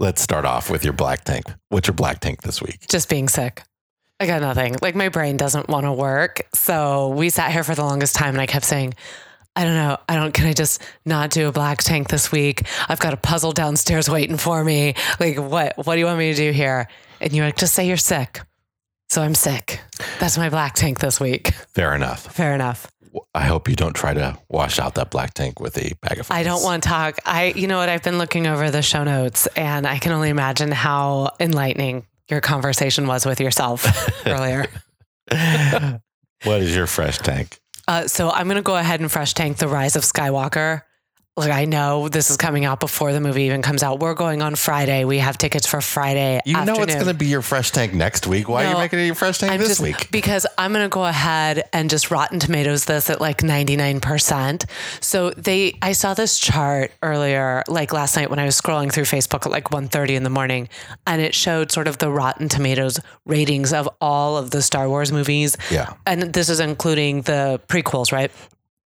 Let's start off with your black tank. What's your black tank this week? Just being sick. I got nothing. Like my brain doesn't want to work. So we sat here for the longest time and I kept saying, I don't know. I don't, can I just not do a black tank this week? I've got a puzzle downstairs waiting for me. Like, what, what do you want me to do here? And you're like, just say you're sick. So I'm sick. That's my black tank this week. Fair enough. Fair enough. I hope you don't try to wash out that black tank with a bag of. I don't want to talk. I, you know what? I've been looking over the show notes and I can only imagine how enlightening your conversation was with yourself earlier. what is your fresh tank? Uh, so I'm going to go ahead and fresh tank The Rise of Skywalker. Like I know this is coming out before the movie even comes out. We're going on Friday. We have tickets for Friday. You afternoon. know it's going to be your fresh tank next week. Why are you making it your fresh tank I'm this just- week? Because I'm going to go ahead and just Rotten Tomatoes this at like 99%. So they, I saw this chart earlier, like last night when I was scrolling through Facebook at like 1.30 in the morning, and it showed sort of the Rotten Tomatoes ratings of all of the Star Wars movies. Yeah. And this is including the prequels, right?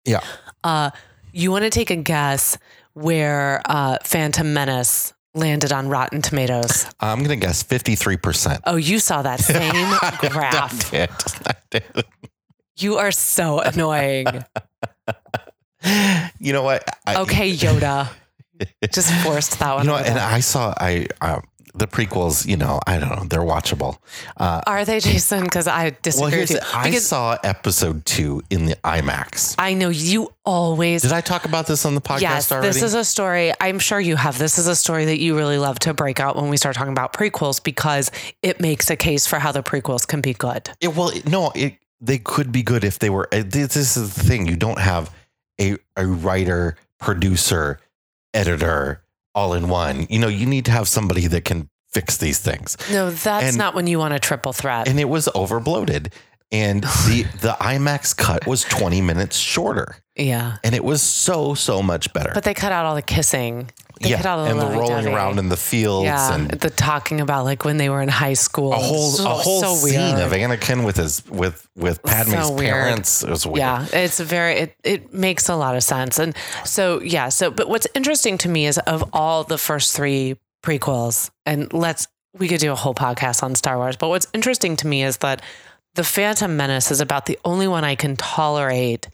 Yeah. Uh, you want to take a guess where uh, Phantom Menace landed on Rotten Tomatoes? I'm going to guess 53%. Oh, you saw that same graph. I did. I did. You are so annoying. You know what? I, Okay, Yoda. Just forced that one. You know, and. I saw I uh, the prequels. You know, I don't know. They're watchable. Uh, Are they, Jason? Because I disagree well, here's with you. I saw episode two in the IMAX. I know you always. Did I talk about this on the podcast yes, already? this is a story. I'm sure you have. This is a story that you really love to break out when we start talking about prequels because it makes a case for how the prequels can be good. It, well, no, it, they could be good if they were. uh, This this is the thing. You don't have a a writer, producer, editor all in one. You know, you need to have somebody that can fix these things. No, that's And- not when you want a triple threat. And it was over bloated. And the the IMAX cut was 20 minutes shorter. yeah. And it was so, so much better. But they cut out all the kissing. They cut out and the rolling around in the fields Yeah, and the talking about like when they were in high school. a whole so, a whole so scene weird. of Anakin with his with with Padme's So parents. It was weird. Yeah, it's very it it makes a lot of sense. And so yeah, so but what's interesting to me is of all the first 3 prequels and let's we could do a whole podcast on Star Wars, but what's interesting to me is that the Phantom Menace is about the only one I can tolerate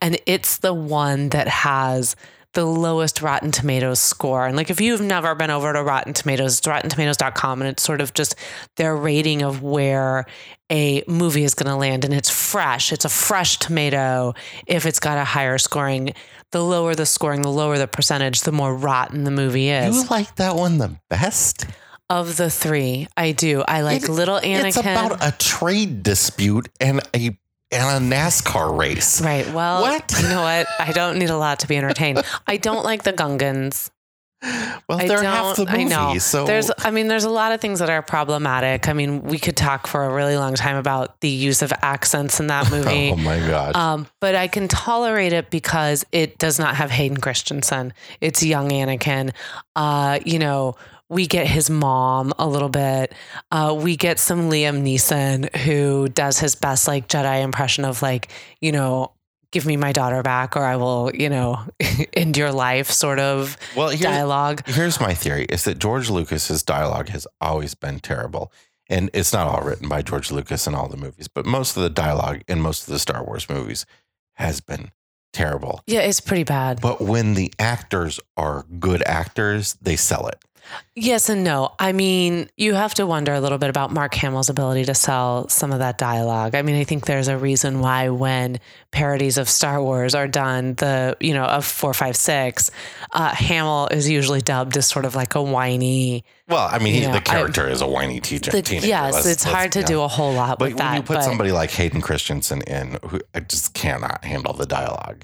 and it's the one that has the lowest Rotten Tomatoes score. And like if you've never been over to Rotten Tomatoes, it's rottentomatoes.com and it's sort of just their rating of where a movie is going to land and it's fresh. It's a fresh tomato if it's got a higher scoring. The lower the scoring, the lower the percentage, the more rotten the movie is. You like that one the best? Of the 3, I do. I like It- Little Anakin. It's about a trade dispute and a and a NASCAR race. Right. Well, What? you know what? I don't need a lot to be entertained. I don't like the Gungans. Well, I they're half the movie. I know. So there's. I mean, there's a lot of things that are problematic. I mean, we could talk for a really long time about the use of accents in that movie. oh my god. Um, but I can tolerate it because it does not have Hayden Christensen. It's young Anakin. Uh, you know, we get his mom a little bit. Uh, we get some Liam Neeson who does his best like Jedi impression of like, you know, give me my daughter back or I will, you know, end your life sort of well, dialogue. here's my theory: is that George Lucas's dialogue has always been terrible, and it's not all written by George Lucas in all the movies, but most of the dialogue in most of the Star Wars movies has been terrible. Yeah, it's pretty bad. But when the actors are good actors, they sell it. Yes and no. I mean, you have to wonder a little bit about Mark Hamill's ability to sell some of that dialogue. I mean, I think there's a reason why when parodies of Star Wars are done, the, you know, of 456, uh, Hamill is usually dubbed as sort of like a whiny. Well, I mean, he, Yeah, the I- character is a whiny teacher. The, teenager. yes, Let's- it's let's- hard to yeah. do a whole lot But with when that. you put but somebody like Hayden Christensen in, who I just cannot handle the dialogue.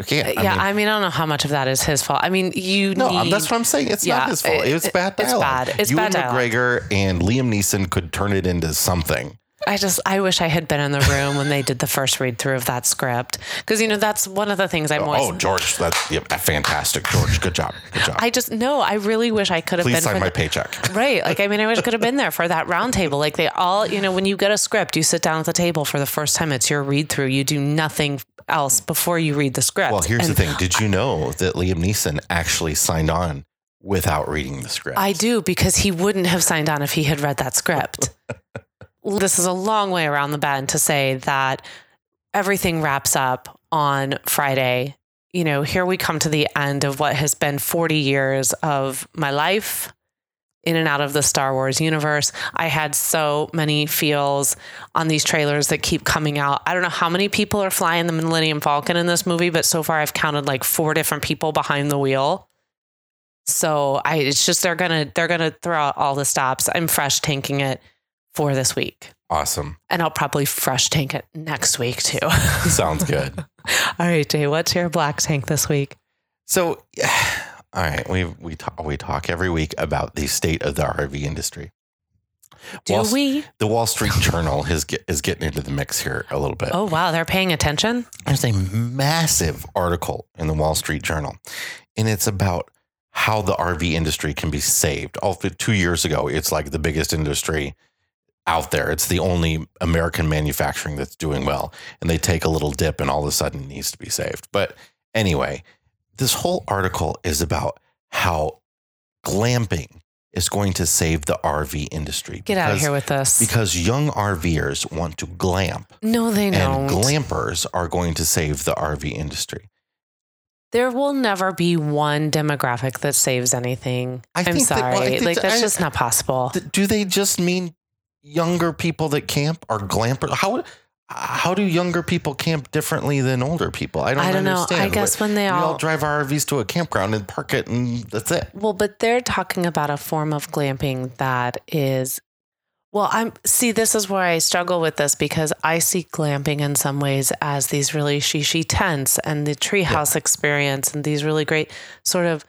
Okay, uh, I yeah, mean, I mean, I don't know how much of that is his fault. I mean, you no, need. that's what I'm saying. It's Yeah, not his fault. it- It's bad it's dialogue. bad. It's Ewan bad dialogue. McGregor and Liam Neeson could turn it into something. I just, I wish I had been in the room when they did the first read through of that script. Because, you know, that's one of the things I'm oh, always. Oh, George, that's yep, fantastic, George. Good job. Good job. I just, no, I really wish I could have Please been sign my the- paycheck. Right. Like, I mean, I wish I could have been there for that roundtable. Like, they all, you know, when you get a script, you sit down at the table for the first time, it's your read through. You do nothing else before you read the script. Well, here's And the thing. Did you know that Liam Neeson actually signed on without reading the script. I do because he wouldn't have signed on if he had read that script. this is a long way around the bend to say that everything wraps up on Friday. You know, here we come to the end of what has been 40 years of my life in and out of the Star Wars universe. I had so many feels on these trailers that keep coming out. I don't know how many people are flying the Millennium Falcon in this movie, but so far I've counted like four different people behind the wheel. So I it's just they're gonna they're gonna throw out all the stops. I'm fresh tanking it for this week. awesome. And I'll probably fresh tank it next week too. Sounds good. all right, Jay, what's your black tank this week? So, all right, we we talk we talk every week about the state of the RV industry. Do Wall- we? The Wall Street Journal is get, is getting into the mix here a little bit. Oh wow, they're paying attention. There's a massive article in the Wall Street Journal, and it's about how the RV industry can be saved. All two years ago, it's like the biggest industry out there. It's the only American manufacturing that's doing well, and they take a little dip, and all of a sudden it needs to be saved. But anyway, this whole article is about how glamping is going to save the RV industry. Get out of here with this. Because young RVers want to glamp no, they don't. and glampers are going to save the RV industry. there will never be one demographic that saves anything. I I'm think that- sorry. well, I like that's I- just not possible. Do they just mean younger people that camp are glampers? How how do younger people camp differently than older people? I don't. I don't know. understand. I guess when they we all all drive our RVs to a campground and park it, and that's it. Well, but they're talking about a form of glamping that is well, I'm see this is where I struggle with this because I see glamping in some ways as these really shishi tents and the treehouse experience and these really great sort of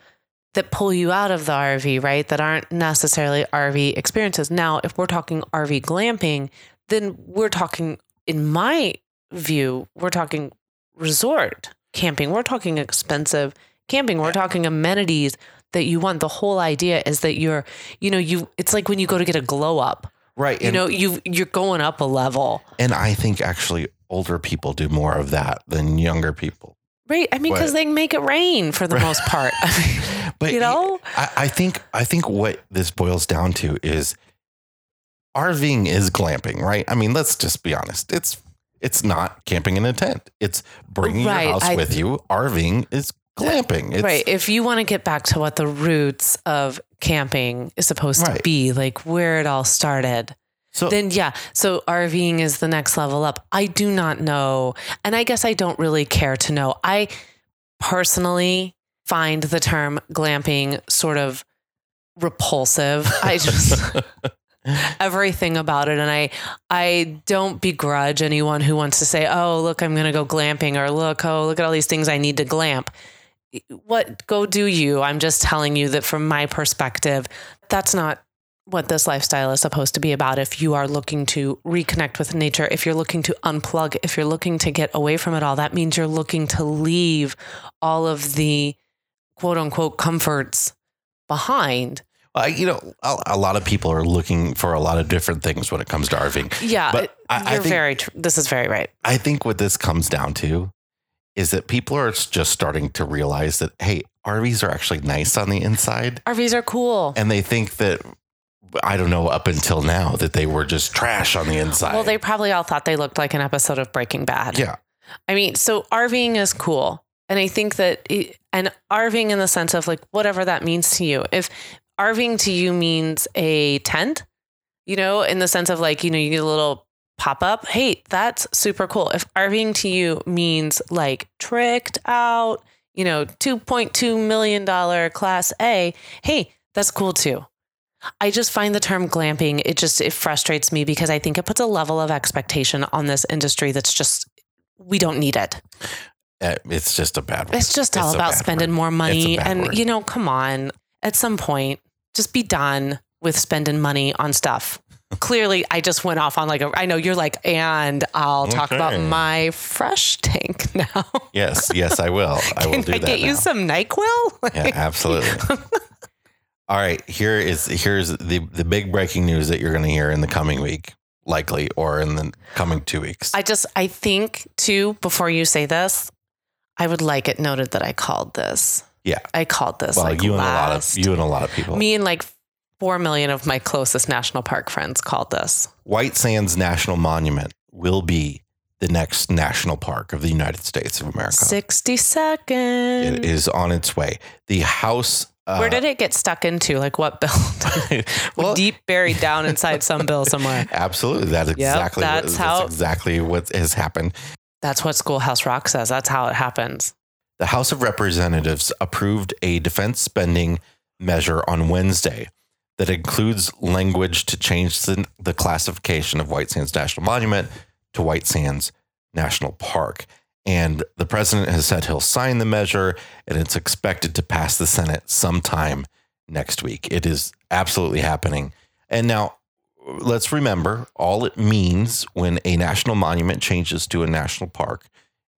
that pull you out of the RV, right? That aren't necessarily RV experiences. Now, if we're talking RV glamping, then we're talking in my view, we're talking resort camping. We're talking expensive camping. We're talking amenities that you want. The whole idea is that you're, you know, you it's like when you go to get a glow up. Right. You And, know, you you're going up a level. and I think actually older people do more of that than younger people. Right. I mean, because they make it rain for the most part. I mean, But you know? I, I think I think what this boils down to is RVing is glamping, right? I mean, let's just be honest. It's it's not camping in a tent. It's bringing Right, your house I- with you. RVing is glamping. It's, right. If you want to get back to what the roots of camping is supposed Right. to be, like where it all started, So then yeah. So RVing is the next level up. I do not know. And I guess I don't really care to know. I personally find the term glamping sort of repulsive. I just everything about it and I I don't begrudge anyone who wants to say, "Oh, look, I'm going to go glamping," or "Look, oh, look at all these things I need to glamp." What go do you? I'm just telling you that from my perspective, that's not what this lifestyle is supposed to be about. If you are looking to reconnect with nature, if you're looking to unplug, if you're looking to get away from it all, that means you're looking to leave all of the quote unquote comforts behind. I- you know, a, a lot of people are looking for a lot of different things when it comes to RVing. Yeah, But I- I you're think- very. Tr- this is very right. I think what this comes down to is that people are just starting to realize that hey, RVs are actually nice on the inside, RVs are cool. and they think that I don't know up until now that they were just trash on the inside. Well, they probably all thought they looked like an episode of Breaking Bad. yeah. I mean, so RVing is cool. And I think that, it, and RVing in the sense of like whatever that means to you. If RVing to you means a tent, you know, in the sense of like, you know, you get a little pop up, hey, that's super cool. If RVing to you means like tricked out, you know, $2.2 million class A, hey, that's cool too. I just find the term glamping, it just, it frustrates me because I think it puts a level of expectation on this industry that's just, we don't need it. Uh, It's just a bad word. It's just all It's about spending word. more money. And, word. you know, come on, at some point, just be done with spending money on stuff. Clearly, I just went off on like a, I know you're like, and I'll talk about my fresh tank now. Yes, yes, I will. I will Can do I that. get you now. some NyQuil? Yeah, absolutely. All right, here is here's the the big breaking news that you're going to hear in the coming week, likely, or in the coming two weeks. I just, I think too, before you say this, I would like it noted that I called this. Yeah. I called this Well, like you and a lot of you and a lot of people. Me and like four million of my closest national park friends called this. White Sands National Monument will be the next national park of the United States of America. Sixty seconds. It is on its way. The House. Uh, Where did it get stuck into? Like what bill? well, Deep buried down inside some bill somewhere. absolutely. That's exactly what, that's how- exactly what has happened. That's what Schoolhouse Rock says. That's how it happens. The House of Representatives approved a defense spending measure on Wednesday that includes language to change the, the classification of White Sands National Monument to White Sands National Park. And the president has said he'll sign the measure and it's expected to pass the Senate sometime next week. It is absolutely happening. And now let's remember all it means when a national monument changes to a national park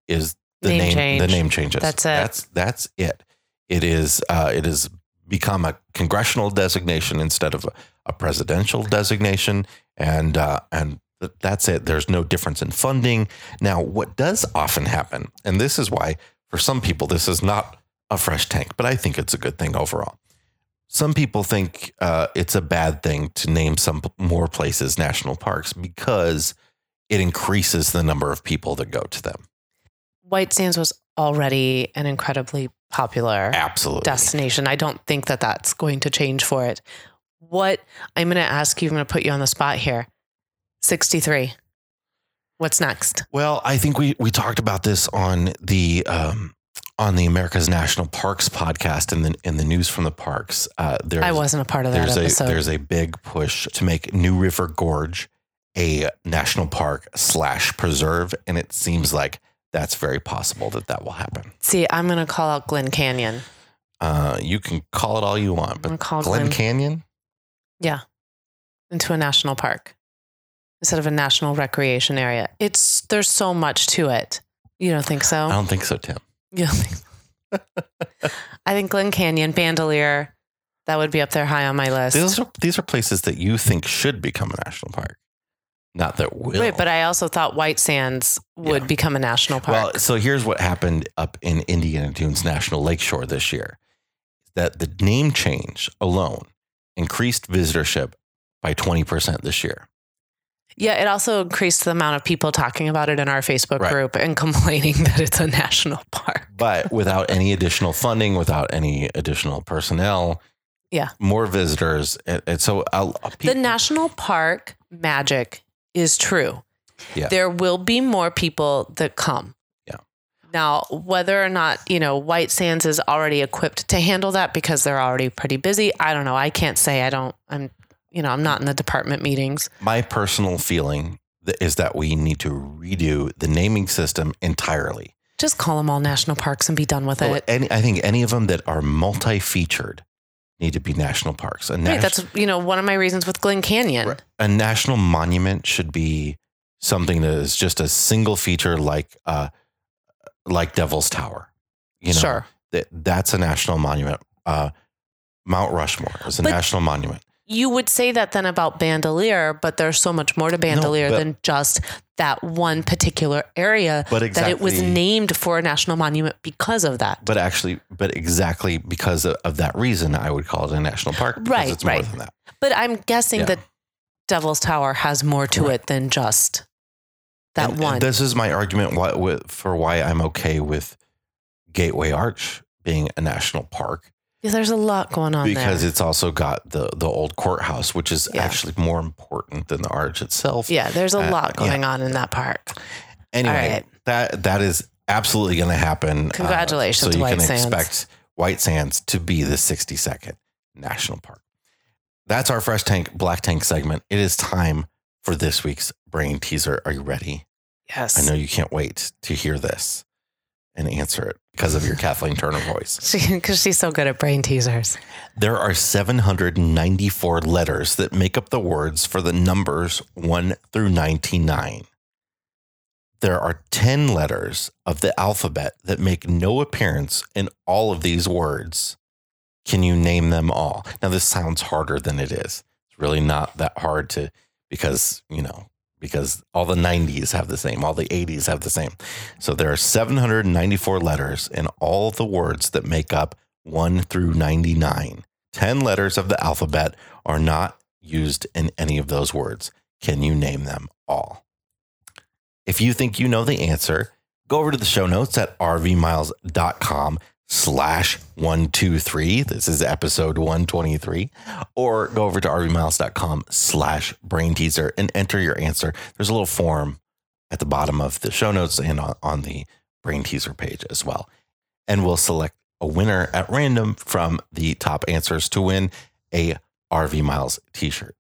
is the Name name, change. the name changes. That's it. That's that's it. It is uh, it has become a congressional designation instead of a, presidential designation, and uh, and th- that's it. There's no difference in funding. Now, what does often happen, and this is why for some people this is not a fresh tank, but I think it's a good thing overall. Some people think uh, it's a bad thing to name some more places national parks because it increases the number of people that go to them. White Sands was already an incredibly popular Absolutely. destination. I don't think that that's going to change for it. What I'm going to ask you, I'm going to put you on the spot here. 63. What's next? Well, I think we we talked about this on the um, on the America's National Parks podcast and the in the news from the parks. Uh, there's, I wasn't a part of that there's a there's a big push to make New River Gorge a national park slash preserve, and it seems like that's very possible that that will happen. See, I'm going to call out Glen Canyon. Uh, you can call it all you want, but Glen Glen Canyon, Yeah. Into a national park instead of a national recreation area. It's there's so much to it. You don't think so? I don't think so, Tim. You don't think so? I think Glen Canyon, Bandelier, that would be up there high on my list. These are these are places that you think should become a national park, not that will. Wait, but I also thought White Sands would Yeah. become a national park. Well, so here's what happened up in Indiana Dunes National Lakeshore this year. That the name change alone increased visitorship by 20% this year. yeah, it also increased the amount of people talking about it in our Facebook Right. group and complaining that it's a national park. But without any additional funding, without any additional personnel, Yeah. more visitors. And, and so I'll, I'll- The national park magic is true. Yeah. There will be more people that come. Yeah. Now, whether or not, you know, White Sands is already equipped to handle that because they're already pretty busy, I don't know. I can't say I don't, I'm, you know, I'm not in the department meetings. my personal feeling is that we need to redo the naming system entirely. Just call them all national parks and be done with Well, it. any, I think any of them that are multi-featured need to be national parks. A, Right, that's, you know, one of my reasons with Glen Canyon. Right. a national monument should be something that is just a single feature, like uh, like Devil's Tower. You know, Sure. that that's a national monument. Uh, Mount Rushmore is a But- national monument. You would say that then about Bandelier, but there's so much more to Bandelier but- than just that one particular area But exactly, that it was named for a national monument because of that. But actually, but exactly because of, of that reason, I would call it a national park. Because Right, it's more right. than that. But I'm guessing Yeah. that Devil's Tower has more to Right. it than just that And- one. and this is my argument why, with, for why I'm okay with Gateway Arch being a national park Yeah, There's a lot going on because there. it's also got the the old courthouse, which is Yeah. actually more important than the arch itself. yeah, there's a Uh, lot yeah. going on in that park. Anyway, right. that that is absolutely going to happen. Congratulations, uh, Congratulations, so you White can Sands. expect White Sands to be the 62nd national park. That's our fresh tank black tank segment. It is time for this week's brain teaser. Are you ready? Yes. I know you can't wait to hear this and answer it because of your Kathleen Turner voice. Because she's so good at brain teasers. There are 794 letters that make up the words for the numbers 1 through 99. There are 10 letters of the alphabet that make no appearance in all of these words. Can you name them all? Now, this sounds harder than it is. It's really not that hard to, because, you know, because all the 90s have the same, all the 80s have the same. So there are 794 letters in all the words that make up 1 through 99. 10 letters of the alphabet are not used in any of those words. Can you name them all? If you think you know the answer, go over to the show notes at rvmiles.com slash 123. This is episode 123. Or go over to rvmiles.com slash brain teaser and enter your answer. There's a little form at the bottom of the show notes and on, the brain teaser page as well. And we'll select a winner at random from the top answers to win a RV Miles t shirt.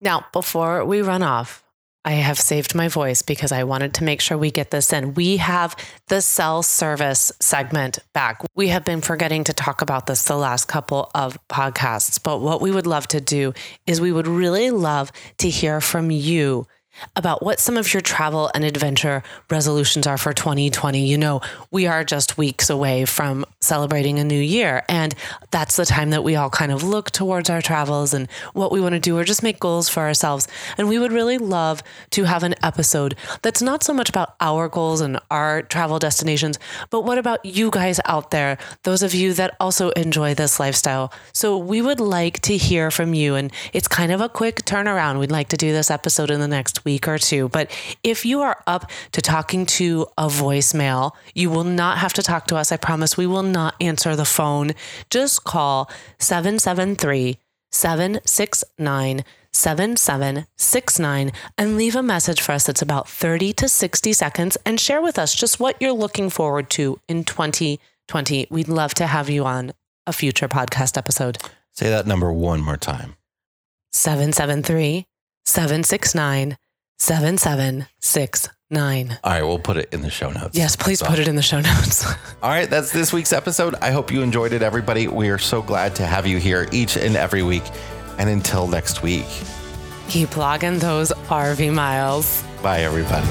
Now, before we run off, I have saved my voice because I wanted to make sure we get this in. We have the cell service segment back. We have been forgetting to talk about this the last couple of podcasts, but what we would love to do is we would really love to hear from you about what some of your travel and adventure resolutions are for 2020. You know, we are just weeks away from celebrating a new year, and that's the time that we all kind of look towards our travels and what we want to do or just make goals for ourselves. And we would really love to have an episode that's not so much about our goals and our travel destinations, but what about you guys out there, those of you that also enjoy this lifestyle? So we would like to hear from you, and it's kind of a quick turnaround. We'd like to do this episode in the next week or two. But if you are up to talking to a voicemail, you will not have to talk to us. I promise we will not answer the phone. Just call 773 769 7769 and leave a message for us that's about 30 to 60 seconds and share with us just what you're looking forward to in 2020. We'd love to have you on a future podcast episode. Say that number one more time 773 769 7769. All right, we'll put it in the show notes. Yes, please put it in the show notes. All right, that's this week's episode. I hope you enjoyed it, everybody. We are so glad to have you here each and every week. And until next week, keep logging those RV miles. Bye, everybody.